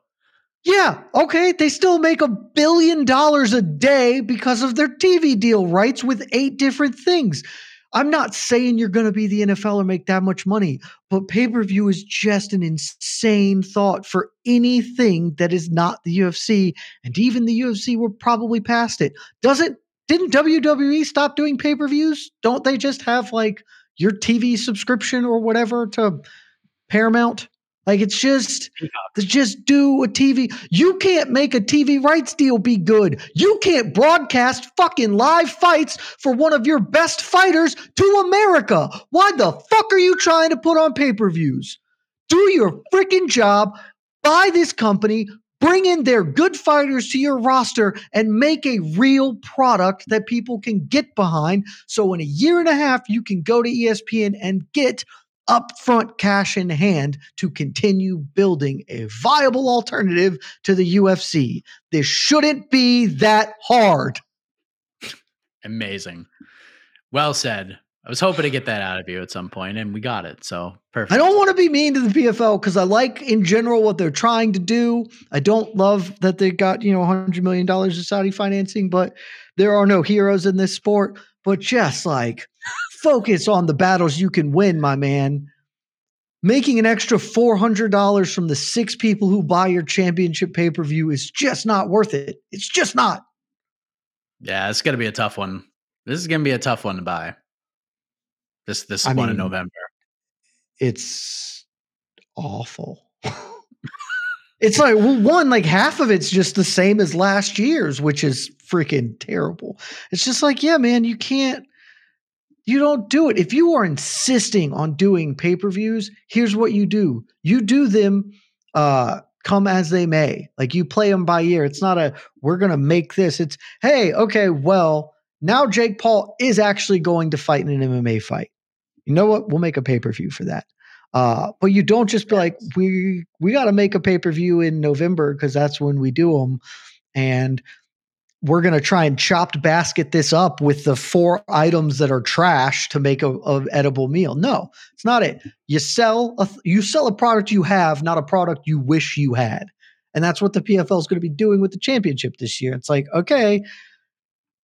Yeah, okay. They still make a billion dollars a day because of their TV deal rights with eight different things. I'm not saying you're going to be the NFL or make that much money, but pay per view is just an insane thought for anything that is not the UFC. And even the UFC, we're probably past it. Doesn't, didn't WWE stop doing pay per views? Don't they just have like your TV subscription or whatever to Paramount? Like it's just to just do a TV. You can't make a TV rights deal be good. You can't broadcast fucking live fights for one of your best fighters to America. Why the fuck are you trying to put on pay-per-views? Do your freaking job. Buy this company, bring in their good fighters to your roster and make a real product that people can get behind. So in a year and a half, you can go to ESPN and get upfront cash in hand to continue building a viable alternative to the UFC. This shouldn't be that hard. Amazing. Well said. I was hoping to get that out of you at some point, and we got it. So perfect. I don't want to be mean to the PFL because I like in general what they're trying to do. I don't love that they got, you know, $100 million of Saudi financing, but there are no heroes in this sport. But just like focus on the battles you can win, my man. Making an extra $400 from the six people who buy your championship pay per view is just not worth it. It's just not. Yeah, it's going to be a tough one. This is going to be a tough one to buy. This this I one in November. It's awful. it's like well, one, like half of it's just the same as last year's, which is freaking terrible. It's just like, yeah, man, you can't you don't do it. If you are insisting on doing pay-per-views, here's what you do. You do them uh come as they may. Like you play them by year. It's not a we're going to make this. It's hey, okay, well, now Jake Paul is actually going to fight in an MMA fight. You know what? We'll make a pay-per-view for that. Uh, but you don't just be like, we we got to make a pay-per-view in November because that's when we do them. And we're going to try and chopped basket this up with the four items that are trash to make a, a edible meal. No, it's not it. You sell a you sell a product you have, not a product you wish you had. And that's what the PFL is going to be doing with the championship this year. It's like, okay,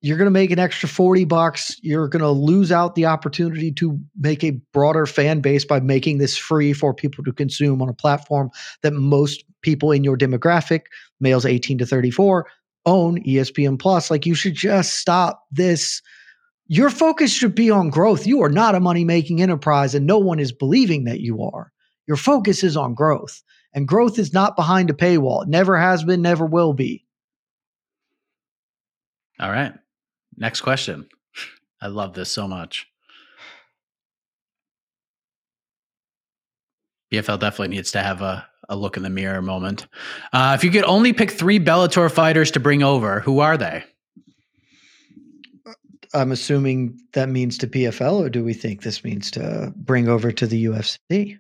you're going to make an extra 40 bucks. You're going to lose out the opportunity to make a broader fan base by making this free for people to consume on a platform that most people in your demographic, males 18 to 34, own ESPN Plus. Like you should just stop this. Your focus should be on growth. You are not a money making enterprise, and no one is believing that you are. Your focus is on growth, and growth is not behind a paywall. It never has been, never will be. All right. Next question. I love this so much. PFL definitely needs to have a, a look in the mirror moment. Uh, if you could only pick three Bellator fighters to bring over, who are they? I'm assuming that means to PFL, or do we think this means to bring over to the UFC?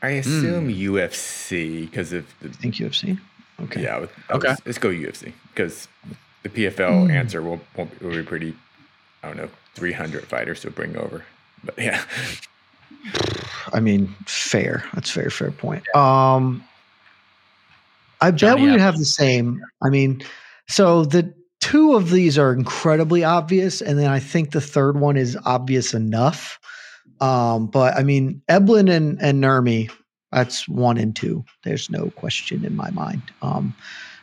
I assume UFC because of the I think UFC. Okay. yeah. with- Okay. let's, let's go UFC because the PFL Hmm. answer will, will will be pretty. I don't know, 300 fighters to bring over, but yeah. I mean, fair. That's a very fair point. Um, I bet we would have the same. I mean, so the two of these are incredibly obvious, and then I think the third one is obvious enough. Um, but I mean, Eblen and and Nermi, that's one and two. There's no question in my mind. Um,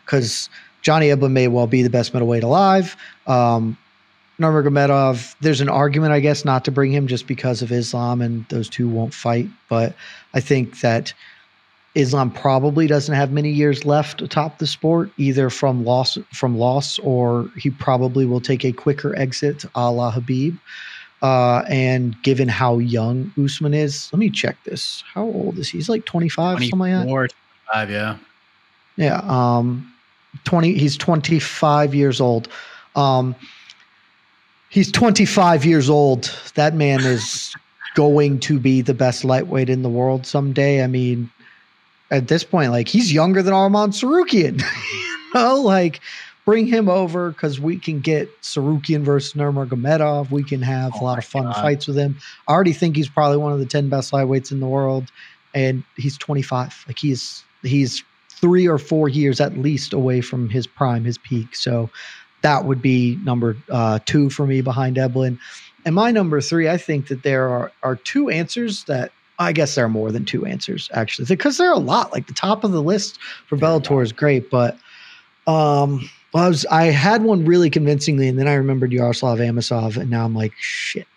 because Johnny Eblen may well be the best middleweight alive. Um, Nurmagomedov, there's an argument, I guess, not to bring him just because of Islam and those two won't fight. But I think that Islam probably doesn't have many years left atop the sport, either from loss from loss or he probably will take a quicker exit, a la Khabib. Uh, and given how young Usman is, let me check this. How old is he? He's like 25, something like that. 24, 25, yeah. Yeah. Um, 20, he's 25 years old. Um, he's 25 years old. That man is going to be the best lightweight in the world someday. I mean, at this point, like he's younger than Arman Tsarukyan. you know, like bring him over because we can get Tsarukyan versus Nurmagomedov. We can have oh a Oh lot of fun God. fights with him. I already think he's probably one of the 10 best lightweights in the world. And he's 25. Like he's he's three or four years at least away from his prime, his peak. So that would be number uh, two for me behind Eblen. And my number three, I think that there are are two answers that I guess there are more than two answers actually, because there are a lot. Like the top of the list for There are Bellator is great, but um, well, I was I had one really convincingly, and then I remembered Yaroslav Amosov, and now I'm like, shit.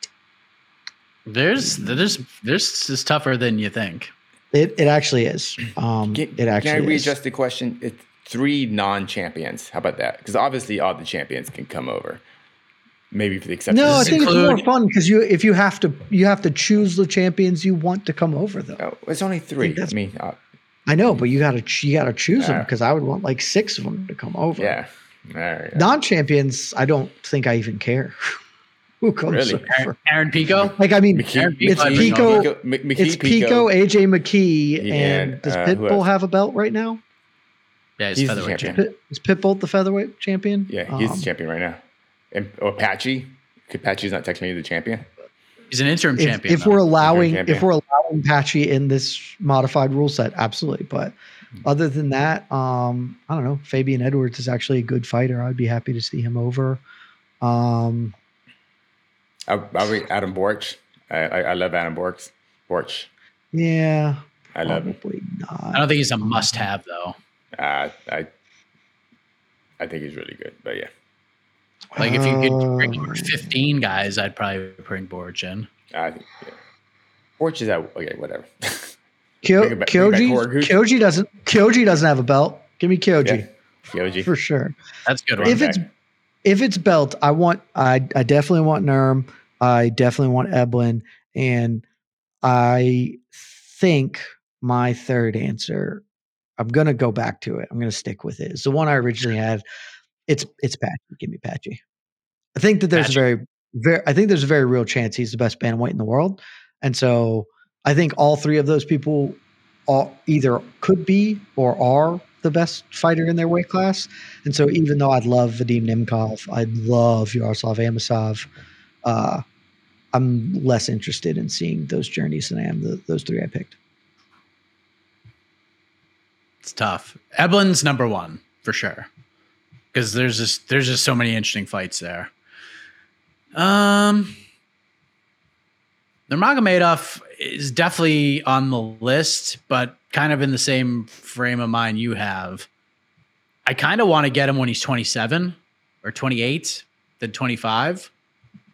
There's there's this is tougher than you think. It it actually is. Um, Can, it actually can I is. readjust the question? It's three non-champions. How about that? Because obviously all the champions can come over. Maybe for the exception. No, I Does it think it's more fun because you if you have to you have to choose the champions you want to come over though. Oh, it's only three. I, that's- mean, uh, I know, but you gotta you gotta choose them because I would want like six of them to come over. yeah. All right. Non champions, I don't think I even care who comes Really? over. Aaron, Aaron Pico. Like I mean, McKee- it's McKee- Pico. Pico- McKee It's Pico, AJ McKee, and, And, does uh, Pitbull have a belt right now? Yeah, he's, He's featherweight champion. champion. Is Pitbull the featherweight champion? Yeah, he's Um, the champion right now. And or Apache. Could Apache's not technically the champion? He's an interim if, champion. if though. we're allowing champion. if we're allowing Apache in this modified rule set, absolutely. But Hmm. other than that, um, I don't know. Fabian Edwards is actually a good fighter. I'd be happy to see him over. Um, I, I'll read Adam Borics. I, I, I love Adam Borics. Borics. yeah, I love him. not. I don't think he's a must-have though. Uh, I I think he's really good. But yeah, Like if you could bring Uh, 15 guys, I'd probably bring Borics in. I think yeah. Borics is out. Okay, whatever. Kyo, Bring back- bring it back Kyoji, forward. Kyoji doesn't Kyoji doesn't have a belt. Give me Kyoji yeah. Kyoji. for sure. That's a good one. If it's if it's belt, I want I I definitely want Nerm. I definitely want Eblen, and I think my third answer. I'm gonna go back to it. I'm gonna stick with it. It's the one I originally had. It's it's Patchy. Give me Patchy. I think that there's Patchy. a very very I think there's a very real chance he's the best band bantamweight in the world, and so I think all three of those people all either could be or are the best fighter in their weight class. And so even though I'd love Vadim Nemkov, I'd love Yaroslav Amosov, uh, I'm less interested in seeing those journeys than I am the, those three I picked. It's tough. Eblen's number one for sure, because there's just there's just so many interesting fights there. Um, Nurmagomedov is definitely on the list, but kind of in the same frame of mind you have. I kind of want to get him when he's 27 or 28, then 25.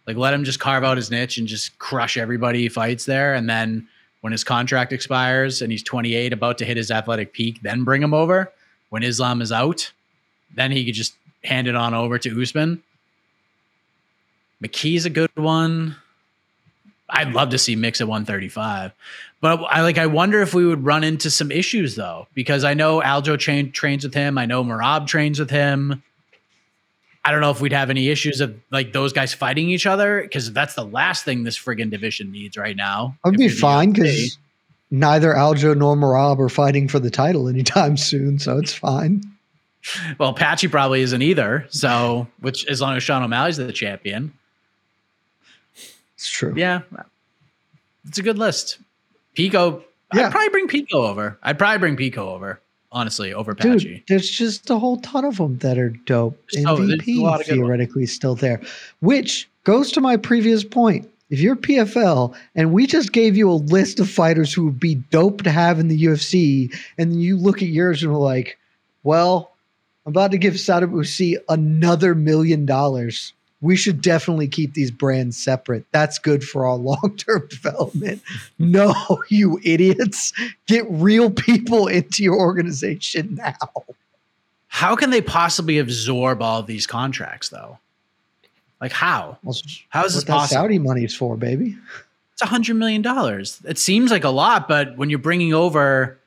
Like let him just carve out his niche and just crush everybody he fights there, and then when his contract expires and he's 28, about to hit his athletic peak, then bring him over. When Islam is out, then he could just hand it on over to Usman. McKee's a good one. I'd love to see Mix at 135. But I like I wonder if we would run into some issues though, because I know Aljo train, trains with him. I know Merab trains with him. I don't know if we'd have any issues of like those guys fighting each other because that's the last thing this friggin' division needs right now. I'd be fine because neither Aljo nor Merab are fighting for the title anytime soon, so it's fine. Well, Patchy probably isn't either. So, which as long as Sean O'Malley's the champion, It's true. yeah, it's a good list. Pico, Yeah. I'd probably bring Pico over. I'd probably bring Pico over, honestly, over Dude, Patchy. there's just a whole ton of them that are dope. There's MVP ones. theoretically still there, which goes to my previous point. If you're PFL and we just gave you a list of fighters who would be dope to have in the UFC, and you look at yours and we're like, well, I'm about to give Sadibou Sy another million dollars. We should definitely keep these brands separate. That's good for our long term development. No, you idiots. Get real people into your organization now. How can they possibly absorb all of these contracts, though? Like, how? Well, How is this possible? Saudi money's for, baby. It's a hundred million dollars. It seems like a lot, but when you're bringing over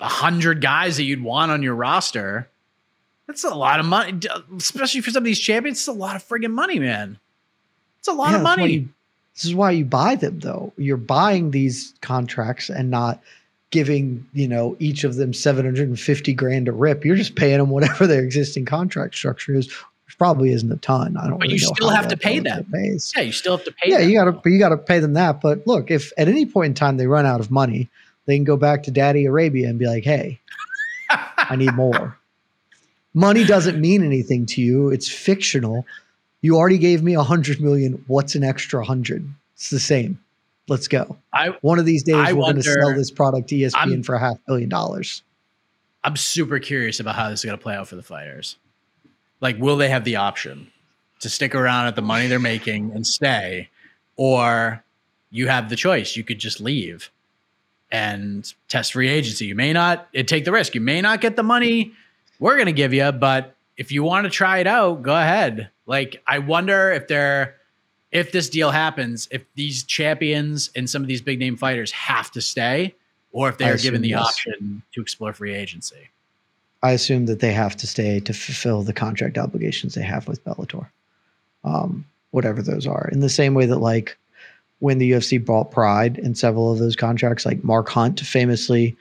a hundred guys that you'd want on your roster, that's a lot of money. Especially for some of these champions, it's a lot of friggin' money, man. It's a lot Yeah, of money. you- this is why you buy them, though. You're buying these contracts and not giving you know each of them 750 grand a rip. You're just paying them whatever their existing contract structure is, which probably isn't a ton. I don't. But really you still have to pay them. yeah, you still have to pay. Yeah, them, you gotta, but you gotta pay them that. But look, if at any point in time they run out of money, they can go back to Daddy Arabia and be like, "Hey, I need more." Money doesn't mean anything to you. It's fictional. You already gave me a hundred million. What's an extra hundred? It's the same. Let's go. I One of these days, I we're going to sell this product to ESPN I'm- for a half billion dollars. I'm super curious about how this is going to play out for the fighters. Like, will they have the option to stick around at the money they're making and stay, or you have the choice. You could just leave and test free agency. You may not it take the risk. You may not get the money we're going to give you, but if you want to try it out, go ahead. Like I wonder if they're if this deal happens, if these champions and some of these big name fighters have to stay, or if they are given the yes. option to explore free agency. I assume that they have to stay to fulfill the contract obligations they have with Bellator, um, whatever those are. In the same way that, like, when the UFC bought Pride and several of those contracts, like Mark Hunt famously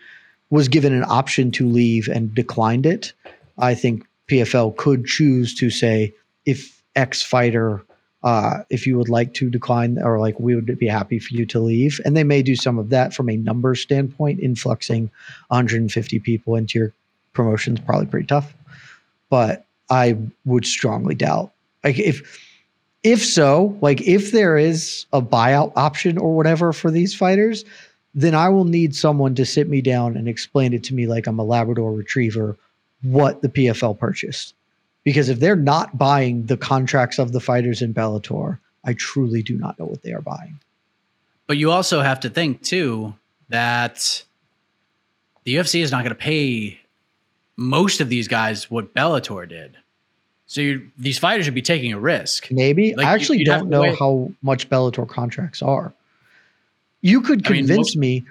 was given an option to leave and declined it. I think PFL could choose to say, if X fighter uh, if you would like to decline or like we would be happy for you to leave and they may do some of that from a number standpoint influxing 150 people into your promotion is probably pretty tough but i would strongly doubt like if if so like if there is a buyout option or whatever for these fighters then i will need someone to sit me down and explain it to me like i'm a labrador retriever what the pfl purchased because if they're not buying the contracts of the fighters in Bellator, I truly do not know what they are buying. But you also have to think too that the UFC is not going to pay most of these guys what Bellator did. So these fighters should be taking a risk. Maybe like I actually you, don't know how much Bellator contracts are. You could convince I mean, most- me.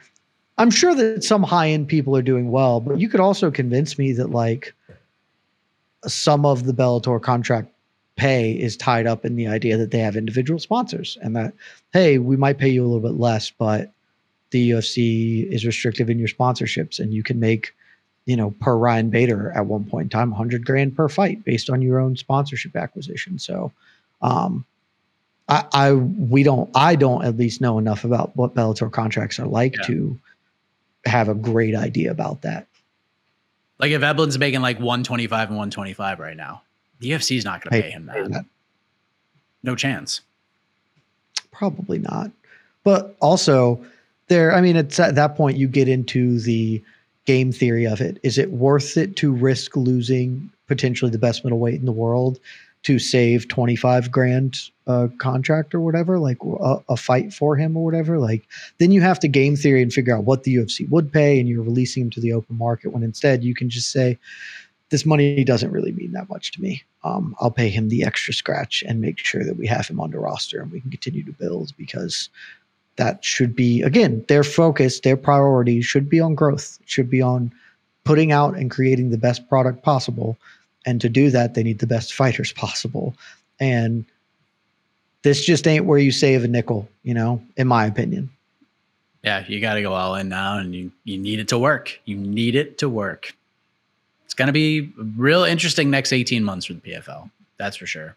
I'm sure that some high end people are doing well, but you could also convince me that like some of the Bellator contract pay is tied up in the idea that they have individual sponsors and that hey, we might pay you a little bit less, but the UFC is restrictive in your sponsorships and you can make you know per Ryan Bader at one point in time 100 grand per fight based on your own sponsorship acquisition. So um I, I we don't I don't at least know enough about what Bellator contracts are like yeah. to have a great idea about that. Like if Eblen's making like 125 and 125 right now, the UFC is not going to pay him that. that. No chance. Probably not. But also, there, I mean, it's at that point you get into the game theory of it. Is it worth it to risk losing potentially the best middleweight in the world to save 25 grand uh, contract or whatever, like a, a, fight for him or whatever, like then you have to game theory and figure out what the UFC would pay and you're releasing him to the open market when instead you can just say, this money doesn't really mean that much to me. Um, I'll pay him the extra scratch and make sure that we have him on the roster and we can continue to build because that should be, again, their focus, their priority should be on growth, should be on putting out and creating the best product possible and to do that, they need the best fighters possible. And this just ain't where you save a nickel, you know, in my opinion. Yeah, you got to go all in now and you, you need it to work. You need it to work. It's going to be real interesting next 18 months for the PFL. That's for sure.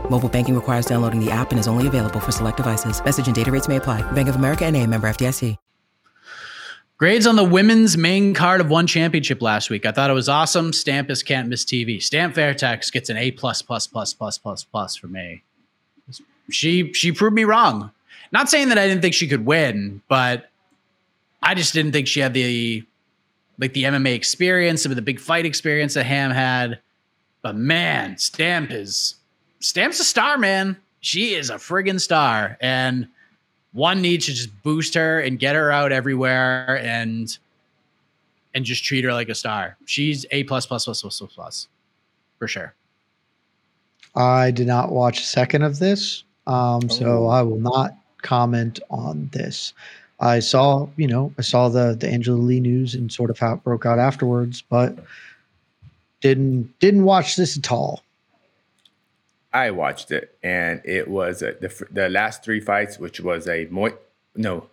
Mobile banking requires downloading the app and is only available for select devices. Message and data rates may apply. Bank of America and a member FDIC. Grades on the women's main card of one championship last week. I thought it was awesome. Stampus can't miss TV. Stamp Fairtex gets an A plus plus plus plus plus plus for me. She she proved me wrong. Not saying that I didn't think she could win, but I just didn't think she had the like the MMA experience, some of the big fight experience that Ham had. But man, Stamp is Stamp's a star, man. She is a friggin' star. And one needs to just boost her and get her out everywhere and and just treat her like a star. She's A plus plus plus plus plus plus for sure. I did not watch a second of this, um, so Oh. I will not comment on this. I saw, you know, I saw the the Angela Lee news and sort of how it broke out afterwards, but didn't didn't watch this at all. I watched it, and it was uh, the the last three fights, which was a Muay. No,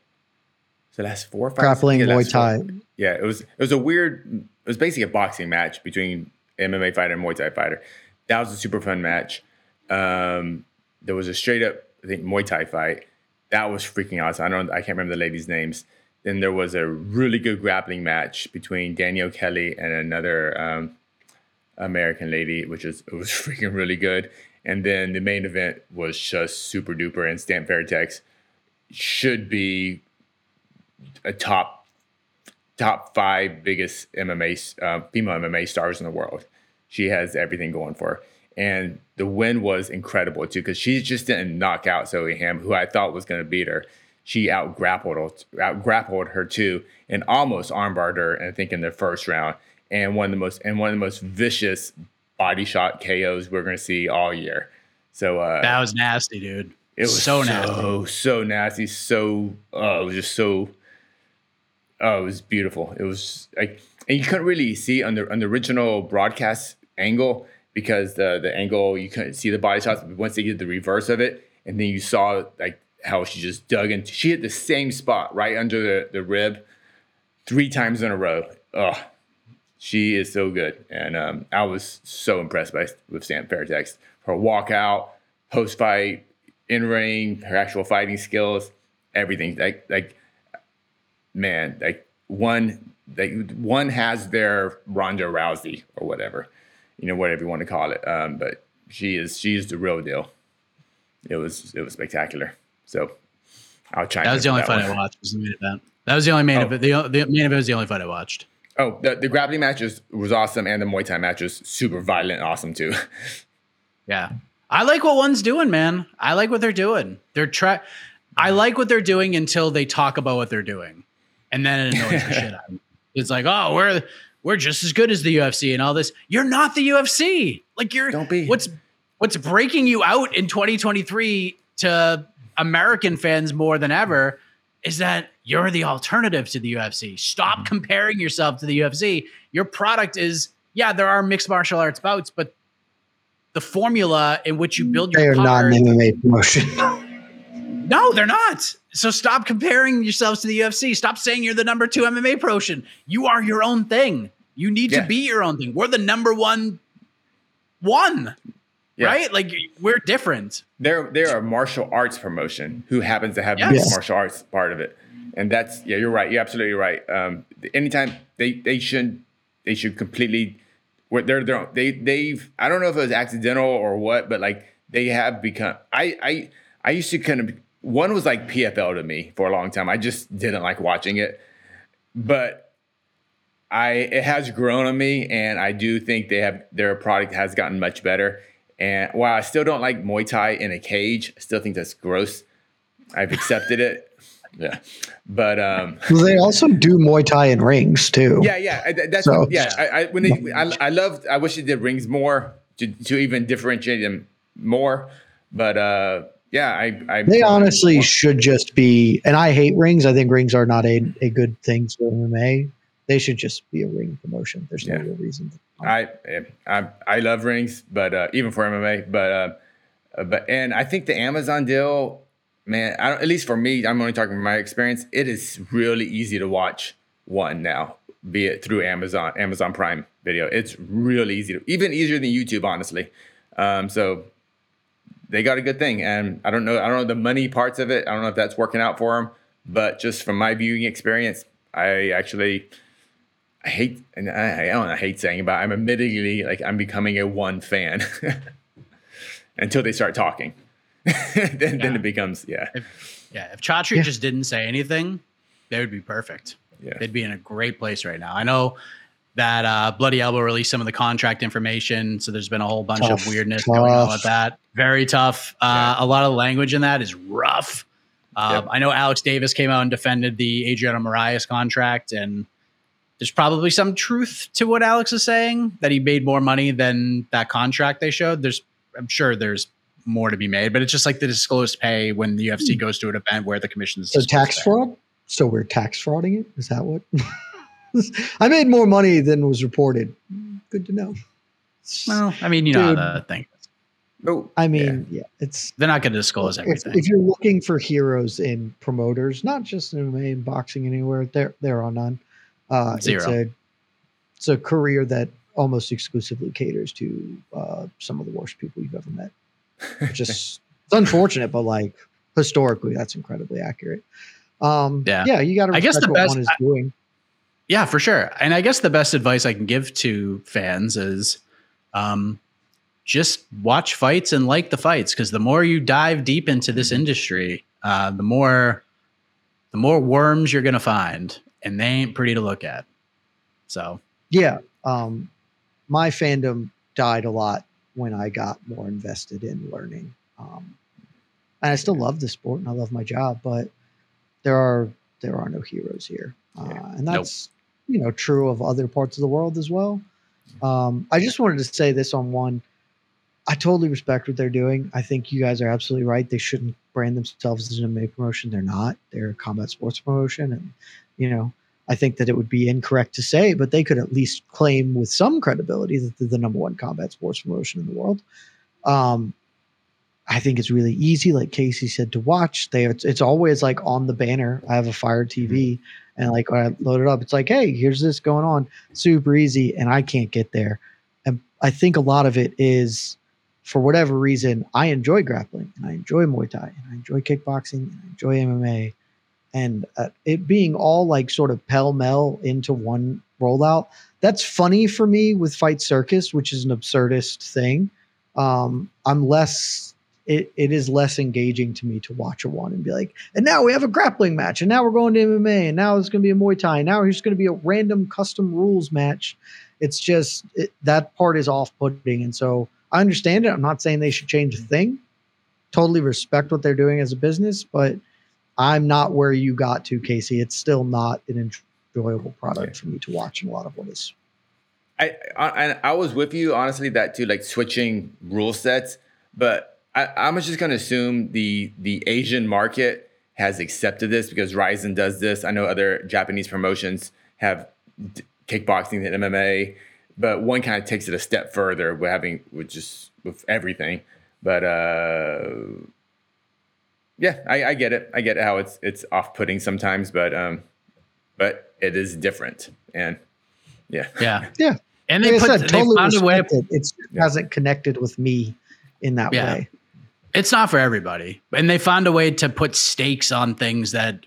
the last four fights. Grappling Yeah, Muay last four- Thai. Yeah, it was it was a weird. It was basically a boxing match between MMA fighter and Muay Thai fighter. That was a super fun match. Um, there was a straight up, I think, Muay Thai fight. That was freaking awesome. I don't, I can't remember the ladies' names. Then there was a really good grappling match between Danielle Kelly and another um, American lady, which is it was freaking really good. And then the main event was just super duper, and Stamp Fairtex should be a top top five biggest MMA uh, female MMA stars in the world. She has everything going for her. And the win was incredible too, because she just didn't knock out Zoe Ham, who I thought was going to beat her. She out grappled out grappled her too, and almost armbarred her. I think in the first round, and one of the most and one of the most vicious body shot KOs we're going to see all year. So uh, That was nasty, dude. it was so so nasty. so so nasty. So oh, it was just so. Oh, it was beautiful. It was like, and you couldn't really see on the on the original broadcast angle because the the angle you couldn't see the body shots. But once they did the reverse of it, and then you saw like how she just dug into. She hit the same spot right under the the rib, three times in a row. Oh, she is so good, and um, I was so impressed by with Stamp Fairtex. Her walkout, post fight, in ring, her actual fighting skills, everything. Like like man, like one like one has their Ronda Rousey or whatever, you know, whatever you want to call it. Um, but she is she's the real deal. It was it was spectacular. So I'll try. That was the only fight I watched. Was the main event. That was the only main Oh. event. The, the main event was the only fight I watched. Oh, the, the grappling matches was awesome, and the Muay Thai match was super violent, and awesome too. Yeah. I like what one's doing, man. I like what they're doing. They're try I like what they're doing until they talk about what they're doing. And then it annoys the shit out of me. It's like, oh, we're we're just as good as the UFC and all this. You're not the UFC. Like you're Don't be. what's what's breaking you out in 2023 to American fans more than ever is that you're the alternative to the UFC. Stop mm-hmm. comparing yourself to the UFC. Your product is, yeah, there are mixed martial arts bouts, but the formula in which you build your They are not an MMA promotion. no, they're not. So stop comparing yourselves to the UFC. Stop saying you're the number two MMA promotion. You are your own thing. You need Yeah. to be your own thing. We're the number one one, Yeah. right? Like we're different. They're they're a martial arts promotion who happens to have Yes. the martial arts part of it, and that's yeah, you're right. You're absolutely right. Um, anytime they they should they should completely what they're, they're they they've I don't know if it was accidental or what, but like they have become. I I I used to kind of one was like PFL to me for a long time. I just didn't like watching it, but. I it has grown on me, and I do think they have their product has gotten much better. And while I still don't like Muay Thai in a cage, I still think that's gross. I've accepted it. Yeah, but um, Well, they also do Muay Thai in rings too. yeah, yeah, that's So- yeah. I, I when they, I, I love. I wish they did rings more to, to even differentiate them more. But uh, yeah, I, I They honestly should just be, and I hate rings. I think rings are not a, a good thing for MMA. They should just be a ring promotion. There's no Yeah. real reason. I I I love rings, but uh, even for MMA, but uh, uh, but and I think the Amazon deal, man. I don't, at least for me, I'm only talking from my experience. It is really easy to watch one now, be it through Amazon, Amazon Prime Video. It's really easy to, even easier than YouTube, honestly. Um, so they got a good thing, and I don't know, I don't know the money parts of it. I don't know if that's working out for them, but just from my viewing experience, I actually. I hate, and I, I don't know, I hate saying, it, but I'm admittedly like I'm becoming a one fan until they start talking. then, then it becomes yeah, Yeah, if Chatri Yeah. just didn't say anything, they would be perfect. yeah. They'd be in a great place right now. I know that uh, Bloody Elbow released some of the contract information, so there's been a whole bunch Tough, of weirdness going on with that. Very tough. Uh, A lot of language in that is rough. Um, Yep. I know Alex Davis came out and defended the Adriano Moraes contract, and there's probably some truth to what Alex is saying that he made more money than that contract they showed. There's I'm sure there's more to be made, but it's just like the disclosed pay when the UFC Hmm. goes to an event where the commission's So tax pay. fraud? So we're tax frauding it? Is that what? I made more money than was reported. Good to know. Well, I mean, you know Dude. how the thing. Oh, I mean, yeah, it's They're not going to disclose if, everything. if you're looking for heroes in promoters, not just in MMA and boxing anywhere, there there are none. Uh, it's a it's a career that almost exclusively caters to uh, some of the worst people you've ever met. Just it's unfortunate, but like historically, that's incredibly accurate. Um, Yeah. yeah, you got to I guess the what best- one is doing. Yeah, for sure. And I guess the best advice I can give to fans is um, just watch fights and like the fights because the more you dive deep into this industry, uh, the more the more worms you're gonna find, and they ain't pretty to look at. So Yeah. Um, my fandom died a lot when I got more invested in learning. Um, and I still love the sport and I love my job, but there are there are no heroes here, uh, and Nope. that's you know true of other parts of the world as well. Um, I just wanted to say this on one. I totally respect what they're doing. I think you guys are absolutely right. They shouldn't brand themselves as an MMA promotion. They're not. They're a combat sports promotion, and you know I think that it would be incorrect to say, but they could at least claim with some credibility that they're the number one combat sports promotion in the world. Um, I think it's really easy, like Casey said, to watch. They it's, it's always like on the banner. I have a Fire TV, and like when I load it up, it's like, hey, here's this going on, super easy, and I can't get there. And I think a lot of it is, for whatever reason, I enjoy grappling and I enjoy Muay Thai and I enjoy kickboxing and I enjoy MMA and uh, it being all like sort of pell mell into one rollout that's funny for me with fight circus which is an absurdist thing. Um i'm less it, it is less engaging to me to watch a one and be like and now we have a grappling match and now we're going to mma and now it's going to be a muay thai and now here's going to be a random custom rules match. It's just it, that part is off-putting and so i understand it. I'm not saying they should change a thing. Totally respect what they're doing as a business but I'm not where you got to, Casey. It's still not an enjoyable product for me to watch in a lot of ways. I, I I was with you honestly that too, like switching rule sets. But I, I'm just gonna assume the the Asian market has accepted this because RIZIN does this. I know other Japanese promotions have d- kickboxing and MMA, but one kind of takes it a step further with having with just with everything. But uh, yeah, I, I get it. I get how it's it's off putting sometimes, but um, but it is different, and yeah, yeah, Yeah. and they Like put said, they totally found a way. respect it. It's, it hasn't connected with me in that Yeah. way. It's not for everybody, and they found a way to put stakes on things that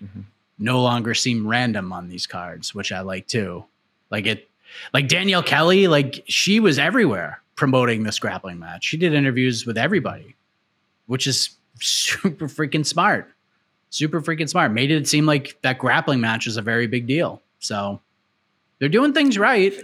no longer seem random on these cards, which I like too. Like it, like Danielle Kelly, like she was everywhere promoting this grappling match. She did interviews with everybody, which is super freaking smart. Super freaking smart. Made it seem like that grappling match is a very big deal. So they're doing things right.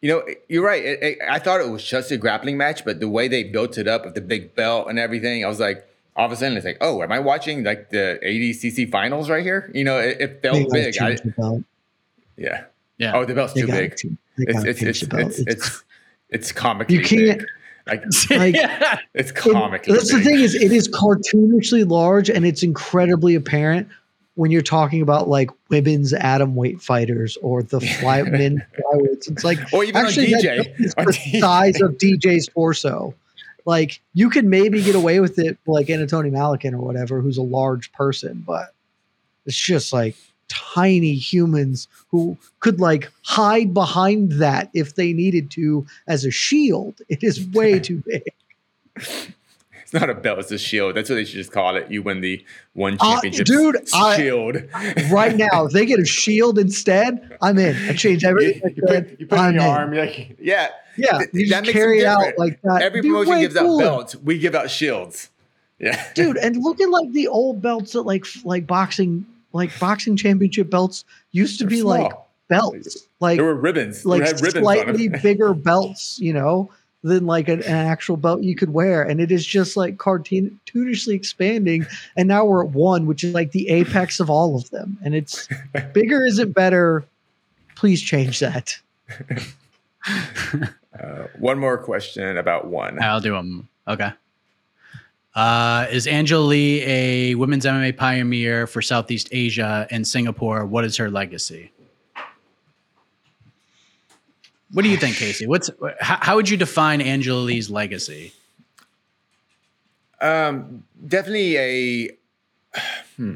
You know, you're right. It, it, I thought it was just a grappling match, but the way they built it up with the big belt and everything, I was like, all of a sudden, it's like, oh, am I watching like the ADCC finals right here? You know, it, it felt gotta big. I, change the belt. yeah. Yeah. Oh, the belt's They too big. change- they It's it's it's it's it's it's comically You can't- big. Like like it's it- comically. that's the thing is it is cartoonishly large and it's incredibly apparent when you're talking about like women's atom weight fighters or the fly men flyweights. It's like Or even actually DJ. the DJ. size of DJ's torso. Like you could maybe get away with it like Anatoly Malykhin or whatever, who's a large person, but it's just like tiny humans who could like hide behind that if they needed to as a shield. It is way too big. It's not a belt; it's a shield. That's what they should just call it. You win the one Uh, championship dude, I- shield. right now. If they get a shield instead, I'm in. I change everything. I you put, said, you put it I'm in your in. arm. Like, yeah, Yeah, Th- you that just makes carry it out like that. Every Be promotion way gives out belts. We give out shields. Yeah, dude. And look at like the old belts that like like boxing like boxing championship belts used to They're be like belts, like there were ribbons. like had ribbons on slightly them. bigger belts, you know, than like an, an actual belt you could wear. And it is just like cartoonishly expanding. And now we're at one, which is like the apex of all of them. And it's bigger isn't better. Please change that. Uh, one more question about one. I'll do them. Okay. Uh, is Angela Lee a women's MMA pioneer for Southeast Asia and Singapore? What is her legacy? What do you think, Casey? What's how, how would you define Angela Lee's legacy? Um, definitely a. Hmm.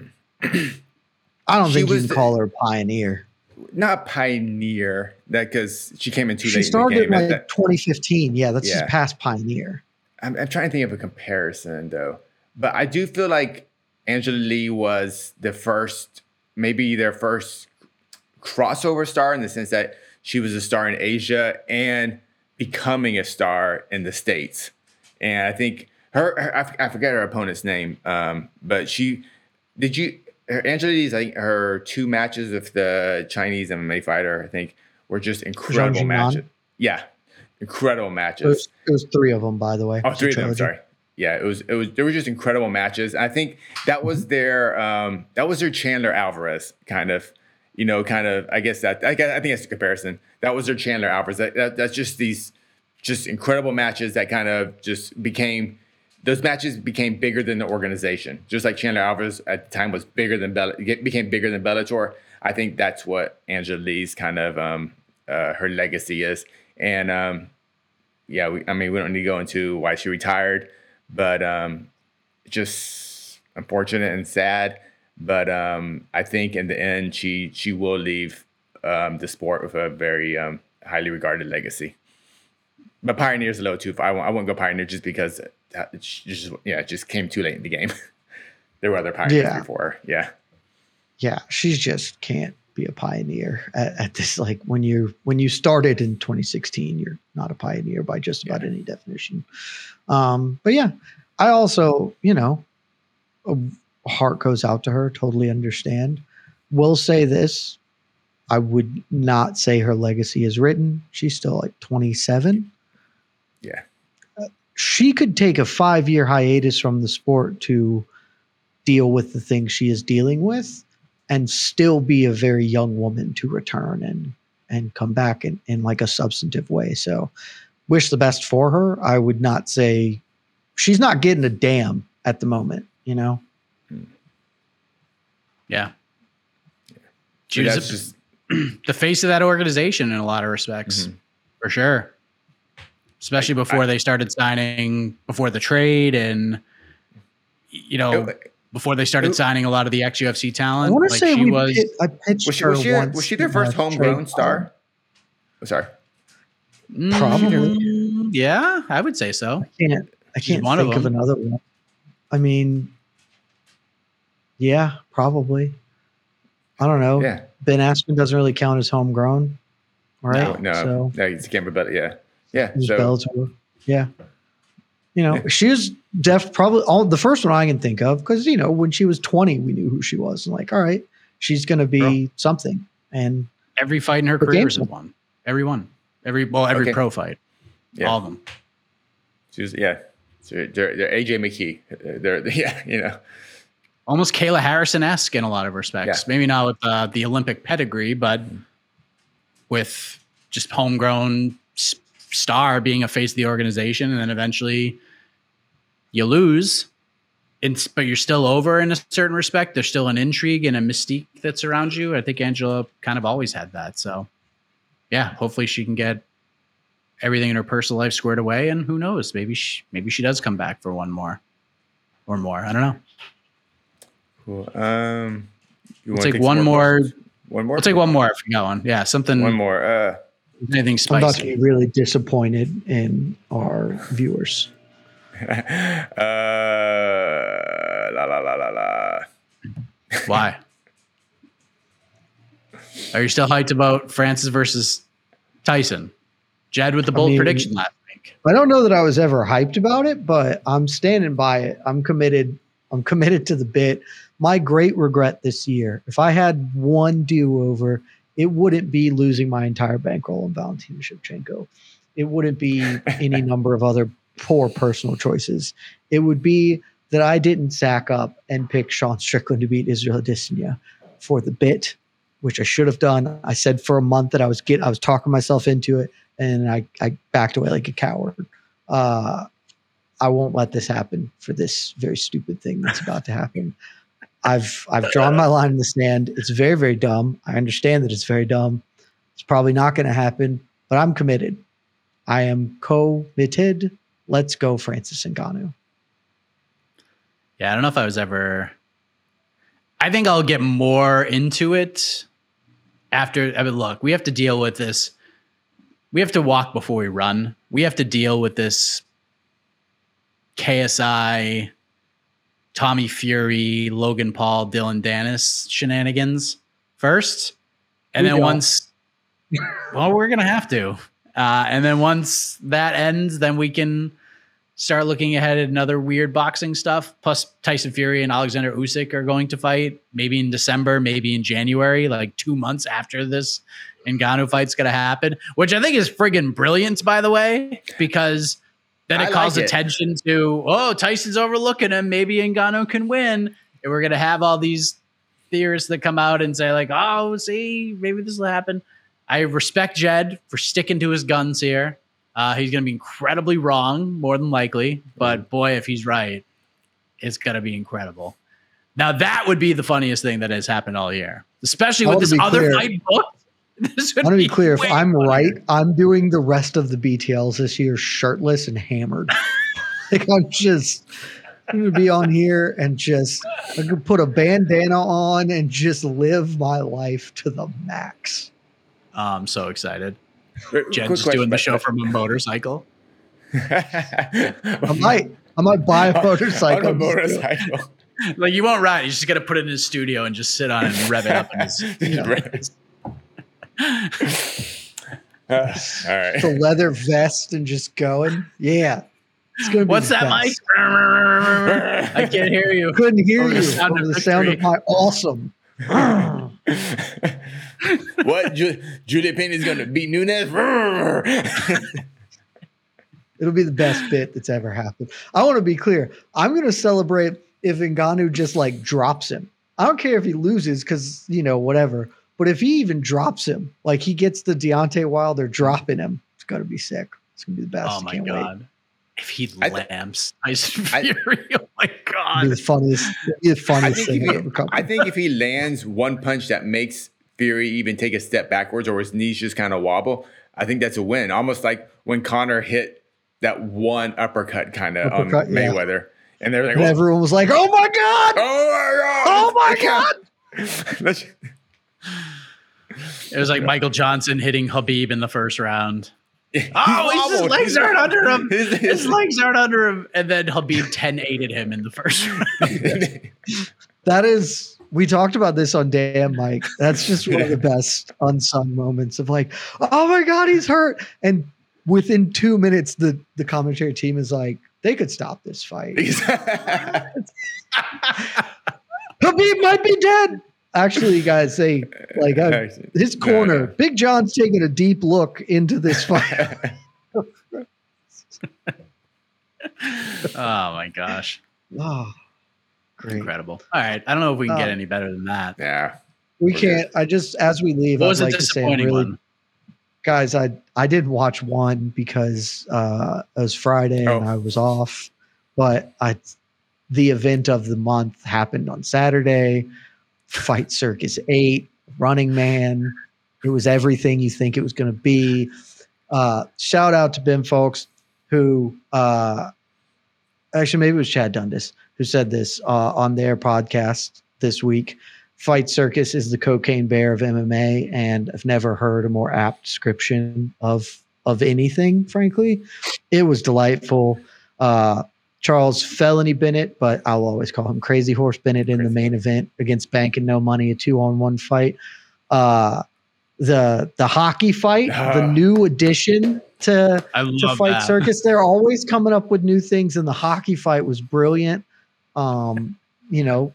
I don't She think you was can the- call her a pioneer. Not pioneer, that because she came in too She late in the started game. in That- like 2015. Yeah, that's Yeah. just past pioneer. I'm, I'm trying to think of a comparison though, but I do feel like Angela Lee was the first, maybe their first crossover star in the sense that she was a star in Asia and becoming a star in the States. And I think her, her I, forget her opponent's name, um, but she, did you, her, Angela Lee's, I think her two matches with the Chinese MMA fighter, I think, were just incredible matches. Yeah, incredible It matches. was, it was three of them, by the way. Oh, three of them. Sorry. Yeah, it was. It was. There were just incredible matches. I think that was Mm-hmm. their. Um, that was their Chandler Alvarez kind of. You know, kind of. I guess that. I guess. I think that's the comparison. That was their Chandler Alvarez. That, that, that's just these, just incredible matches that kind of just became. Those matches became bigger than the organization. Just like Chandler Alvarez at the time was bigger than Bell, became bigger than Bellator. I think that's what Angela Lee's kind of um, uh, her legacy is. And um, yeah, we, I mean, we don't need to go into why she retired, but um, just unfortunate and sad. But um, I think in the end, she she will leave um, the sport with a very um, highly regarded legacy. But Pioneer's a little too far. I won't, I won't go Pioneer just because that- it just yeah, it just came too late in the game. there were other Pioneers Yeah. before. Yeah, Yeah, she just can't be a pioneer at, at this. Like when you when you started in 2016, you're not a pioneer by just about any definition. Um, but yeah, I also, you know, a heart goes out to her. Totally understand. Will say this: I would not say her legacy is written. She's still like 27. yeah, she could take a five year hiatus from the sport to deal with the things she is dealing with and still be a very young woman to return and and come back in, in like a substantive way. So wish the best for her. I would not say she's not getting a damn at the moment, you know? Yeah. But She was a- just the face of that organization in a lot of respects, Mhm. for sure. Especially before they started signing before the trade, and you know, It- before they started it- signing a lot of the ex UFC talent. I want to like say she we was. pit- I pitched was she her was she, once was she their first homegrown trade star? Oh, sorry. Probably. Mm, yeah, I would say so. I can't I can't one think of, them. another one. I mean, yeah, probably. I don't know. Yeah. Ben Askren doesn't really count as homegrown, right? No, no, So no, it's Cameron Bell. Yeah, yeah. So Bellator. Yeah. You know, she was def probably all the first one I can think of because you know when she was twenty, we knew who she was. And like, all right, she's going to be something. And Every fight in her career games- is a one. Every one. Every well, every Okay. pro fight. Yeah. All of them. she was yeah. So they're, they're AJ McKee. They're yeah, you know. Almost Kayla Harrison esque in a lot of respects. Yeah. Maybe not with uh, the Olympic pedigree, but with just homegrown s- star being a face of the organization, and then eventually you lose. It's, but you're still over in a certain respect. There's still an intrigue and a mystique that surrounds you. I think Angela kind of always had that. So, yeah, hopefully she can get everything in her personal life squared away. And who knows? Maybe she, maybe she does come back for one more or more. I don't know. Cool. Um, you We'll wanna take one more. questions? One more. We'll take one more if we got one. Yeah, something. One more. Uh, Anything spicy. I'm about to be really disappointed in our viewers. uh, la la la la la. Why? Are you still hyped about Francis versus Tyson? Jed with the bold mean- prediction last week. I don't know that I was ever hyped about it, but I'm standing by it. I'm committed. I'm committed to the bit. My great regret this year, if I had one do over, it wouldn't be losing my entire bankroll on Valentina Shevchenko. It wouldn't be any number of other poor personal choices. It would be that I didn't sack up and pick Sean Strickland to beat Israel Adesanya for the bit, which I should have done. I said for a month that I was get I was talking myself into it, and I I backed away like a coward. Uh, I won't let this happen for this very stupid thing that's about to happen. I've I've drawn my line in the sand. It's very very dumb. I understand that it's very dumb. It's probably not going to happen, but I'm committed. I am committed. Let's go, Francis Ngannou. Yeah, I don't know if I was ever. I think I'll get more into it after. I mean, look, we have to deal with this. We have to walk before we run. We have to deal with this KSI, Tommy Fury, Logan Paul, Dillon Danis shenanigans first, and We then don't. once, well, we're gonna have to, uh, and then once that ends, then we can start looking ahead at another weird boxing stuff. Plus, Tyson Fury and Alexander Usyk are going to fight maybe in December, maybe in January, like two months after this Ngannou fight's going to happen, which I think is friggin' brilliant, by the way, because then I it like calls it. attention to, oh, Tyson's overlooking him. Maybe Ngannou can win. And we're going to have all these theorists that come out and say, like, oh, see, maybe this will happen. I respect Jed for sticking to his guns here. Uh, he's going to be incredibly wrong, more than likely. But boy, if he's right, it's going to be incredible. Now, that would be the funniest thing that has happened all year, especially with this other clear. fight book. This I want to be clear. If I'm funnier. right, I'm doing the rest of the BTLs this year shirtless and hammered. like I'm just I'm gonna be on here and just I could put a bandana on and just live my life to the max. Oh, I'm so excited. Quick Jen's just question, doing the show from a motorcycle. I might I might buy a motorcycle. On a and just do it. motorcycle. Like you won't ride. You just got to put it in his studio and just sit on it and rev it up in his. Right. Uh, all right. It's a leather vest and just going. Yeah. It's gonna be What's that, best. Mike? I can't hear you. Couldn't hear Over the you sound over of the sound of my awesome. what? Ju- Julianna Peña is going to beat Nunes? It'll be the best bit that's ever happened. I want to be clear. I'm going to celebrate if Ngannou just like drops him. I don't care if he loses because, you know, whatever. But if he even drops him, like he gets the Deontay Wilder dropping him, it's going to be sick. It's going to be the best. Oh my Can't god! If he I th- lamps Tyson I- Fury, oh my wait. Be god! the funniest, it'll be the I think, thing if ever he. I think if he lands one punch that makes Fury even take a step backwards or his knees just kind of wobble, I think that's a win. Almost like when Conor hit that one uppercut kind of on Uppercut, yeah. Mayweather. And they're like, and everyone was like, "Oh my god! oh my God. Oh my god!" It was like Michael Johnson hitting Khabib in the first round. He's Oh, his wobbled. legs He's- aren't under him. His- His his- legs aren't under him, and then Khabib 10 8 him in the first round. That is, we talked about this on Damn Mike. That's just one of the best unsung moments of like, oh my God, he's hurt. And within two minutes, the, the commentary team is like, they could stop this fight. Khabib might be dead. Actually, guys, they like uh, his corner. no. Big John's taking a deep look into this fight. Oh my gosh. oh, great. Incredible. All right. I don't know if we can get Uh, any better than that. yeah. We can't. I just as we leave, What I'd was a like to say, I'm really one? guys i i didn't watch one because uh it was friday Oh. and i was off but i the event of the month happened on saturday fight circus 8 running man it was everything you think it was going to be uh shout out to Ben Fowlkes who uh actually maybe it was chad dundas who said this uh on their podcast this week Fight Circus is the cocaine bear of MMA, and I've never heard a more apt description of of anything. Frankly, it was delightful. Uh, Charles Felony Bennett, but I'll always call him Crazy Horse Bennett in the main event against Bank and No Money, a two on one fight. Uh, the the hockey fight, the Ah. new addition to to fight that. circus they're always coming up with new things and the hockey fight was brilliant um you know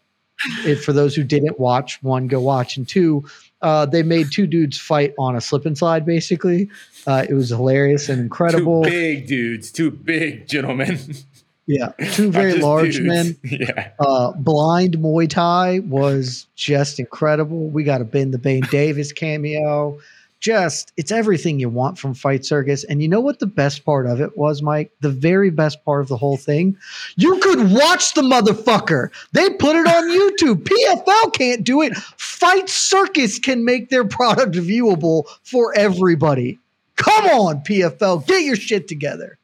if for those who didn't watch one go watch and two uh they made two dudes fight on a slip and slide basically uh it was hilarious and Two incredible big dudes, two big gentlemen. yeah two very large dudes. men Yeah. uh blind muay thai was just incredible we got a ben the bane davis cameo just it's everything you want from Fight Circus. And you know what the best part of it was, Mike? The very best part of the whole thing? You could watch the motherfucker. They put it on YouTube. PFL can't do it. Fight Circus can make their product viewable for everybody. Come on, PFL, get your shit together.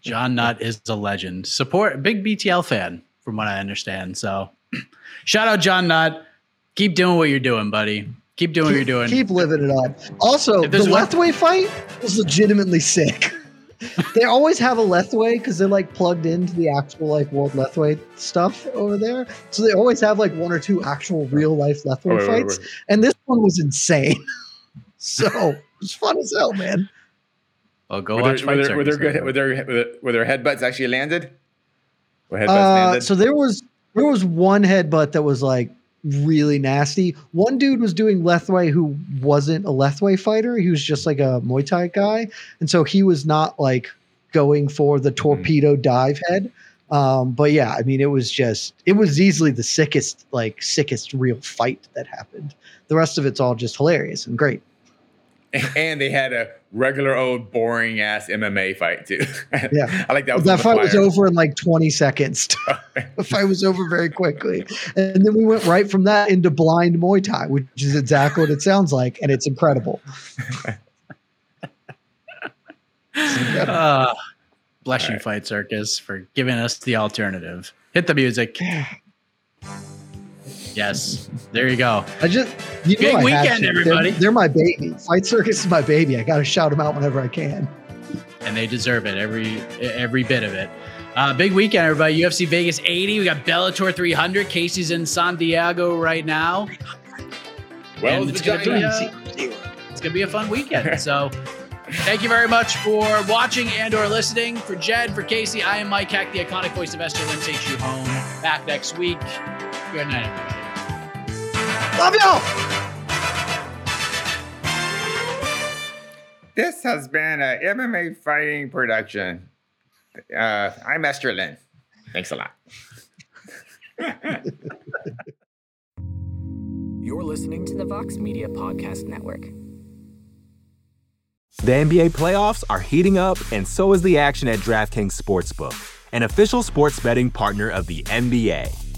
John Nutt is a legend. Support big BTL fan, from what I understand. So shout out John Nutt. Keep doing what you're doing, buddy. Keep doing what you're doing. Keep living it up. Also, the Lethwei fight was legitimately sick. they always have a Lethwei because they're like plugged into the actual like World Lethwei stuff over there. So they always have like one or two actual real life Lethwei wait, fights. wait, wait. And this one was insane. so it was fun as hell, man. Well, go Were watch there, were, Fight there, were, there Circus. were, there, were, there, were there headbutts actually landed? Were headbutts Uh, landed? so there was there was one headbutt that was like really nasty. One dude was doing Lethwei who wasn't a Lethwei fighter. He was just like a Muay Thai guy, and so he was not like going for the torpedo dive head. Um, but yeah, I mean, it was just it was easily the sickest like sickest real fight that happened. The rest of it's all just hilarious and great. and they had a regular old boring ass MMA fight too. Yeah. I like that. Was that on the fight was over in like 20 seconds. the fight was over very quickly. And then we went right from that into blind Muay Thai, which is exactly what it sounds like. And it's incredible. Uh, bless you, Fight Circus, for giving us the alternative. Hit the music. Yes, there you go. I just, you Big know, I weekend, to. They're- everybody. They're, my baby. Fight Circus is my baby. I got to shout them out whenever I can. and they deserve it every every bit of it. Uh, big weekend, everybody. UFC Vegas 80. We got Bellator 300. Casey's in San Diego right now. Well, And it's gonna be giant. a, it's gonna be a fun weekend. So, thank you very much for watching and/or listening. For Jed, for Casey, I am Mike Heck, the iconic voice of Esther Lin takes you home. Back next week. Good night, everybody. Love y'all. This has been a MMA fighting production. Uh, I'm Esther Lin. Thanks a lot. You're listening to the Vox Media Podcast Network. The NBA playoffs are heating up, and so is the action at DraftKings Sportsbook, an official sports betting partner of the NBA.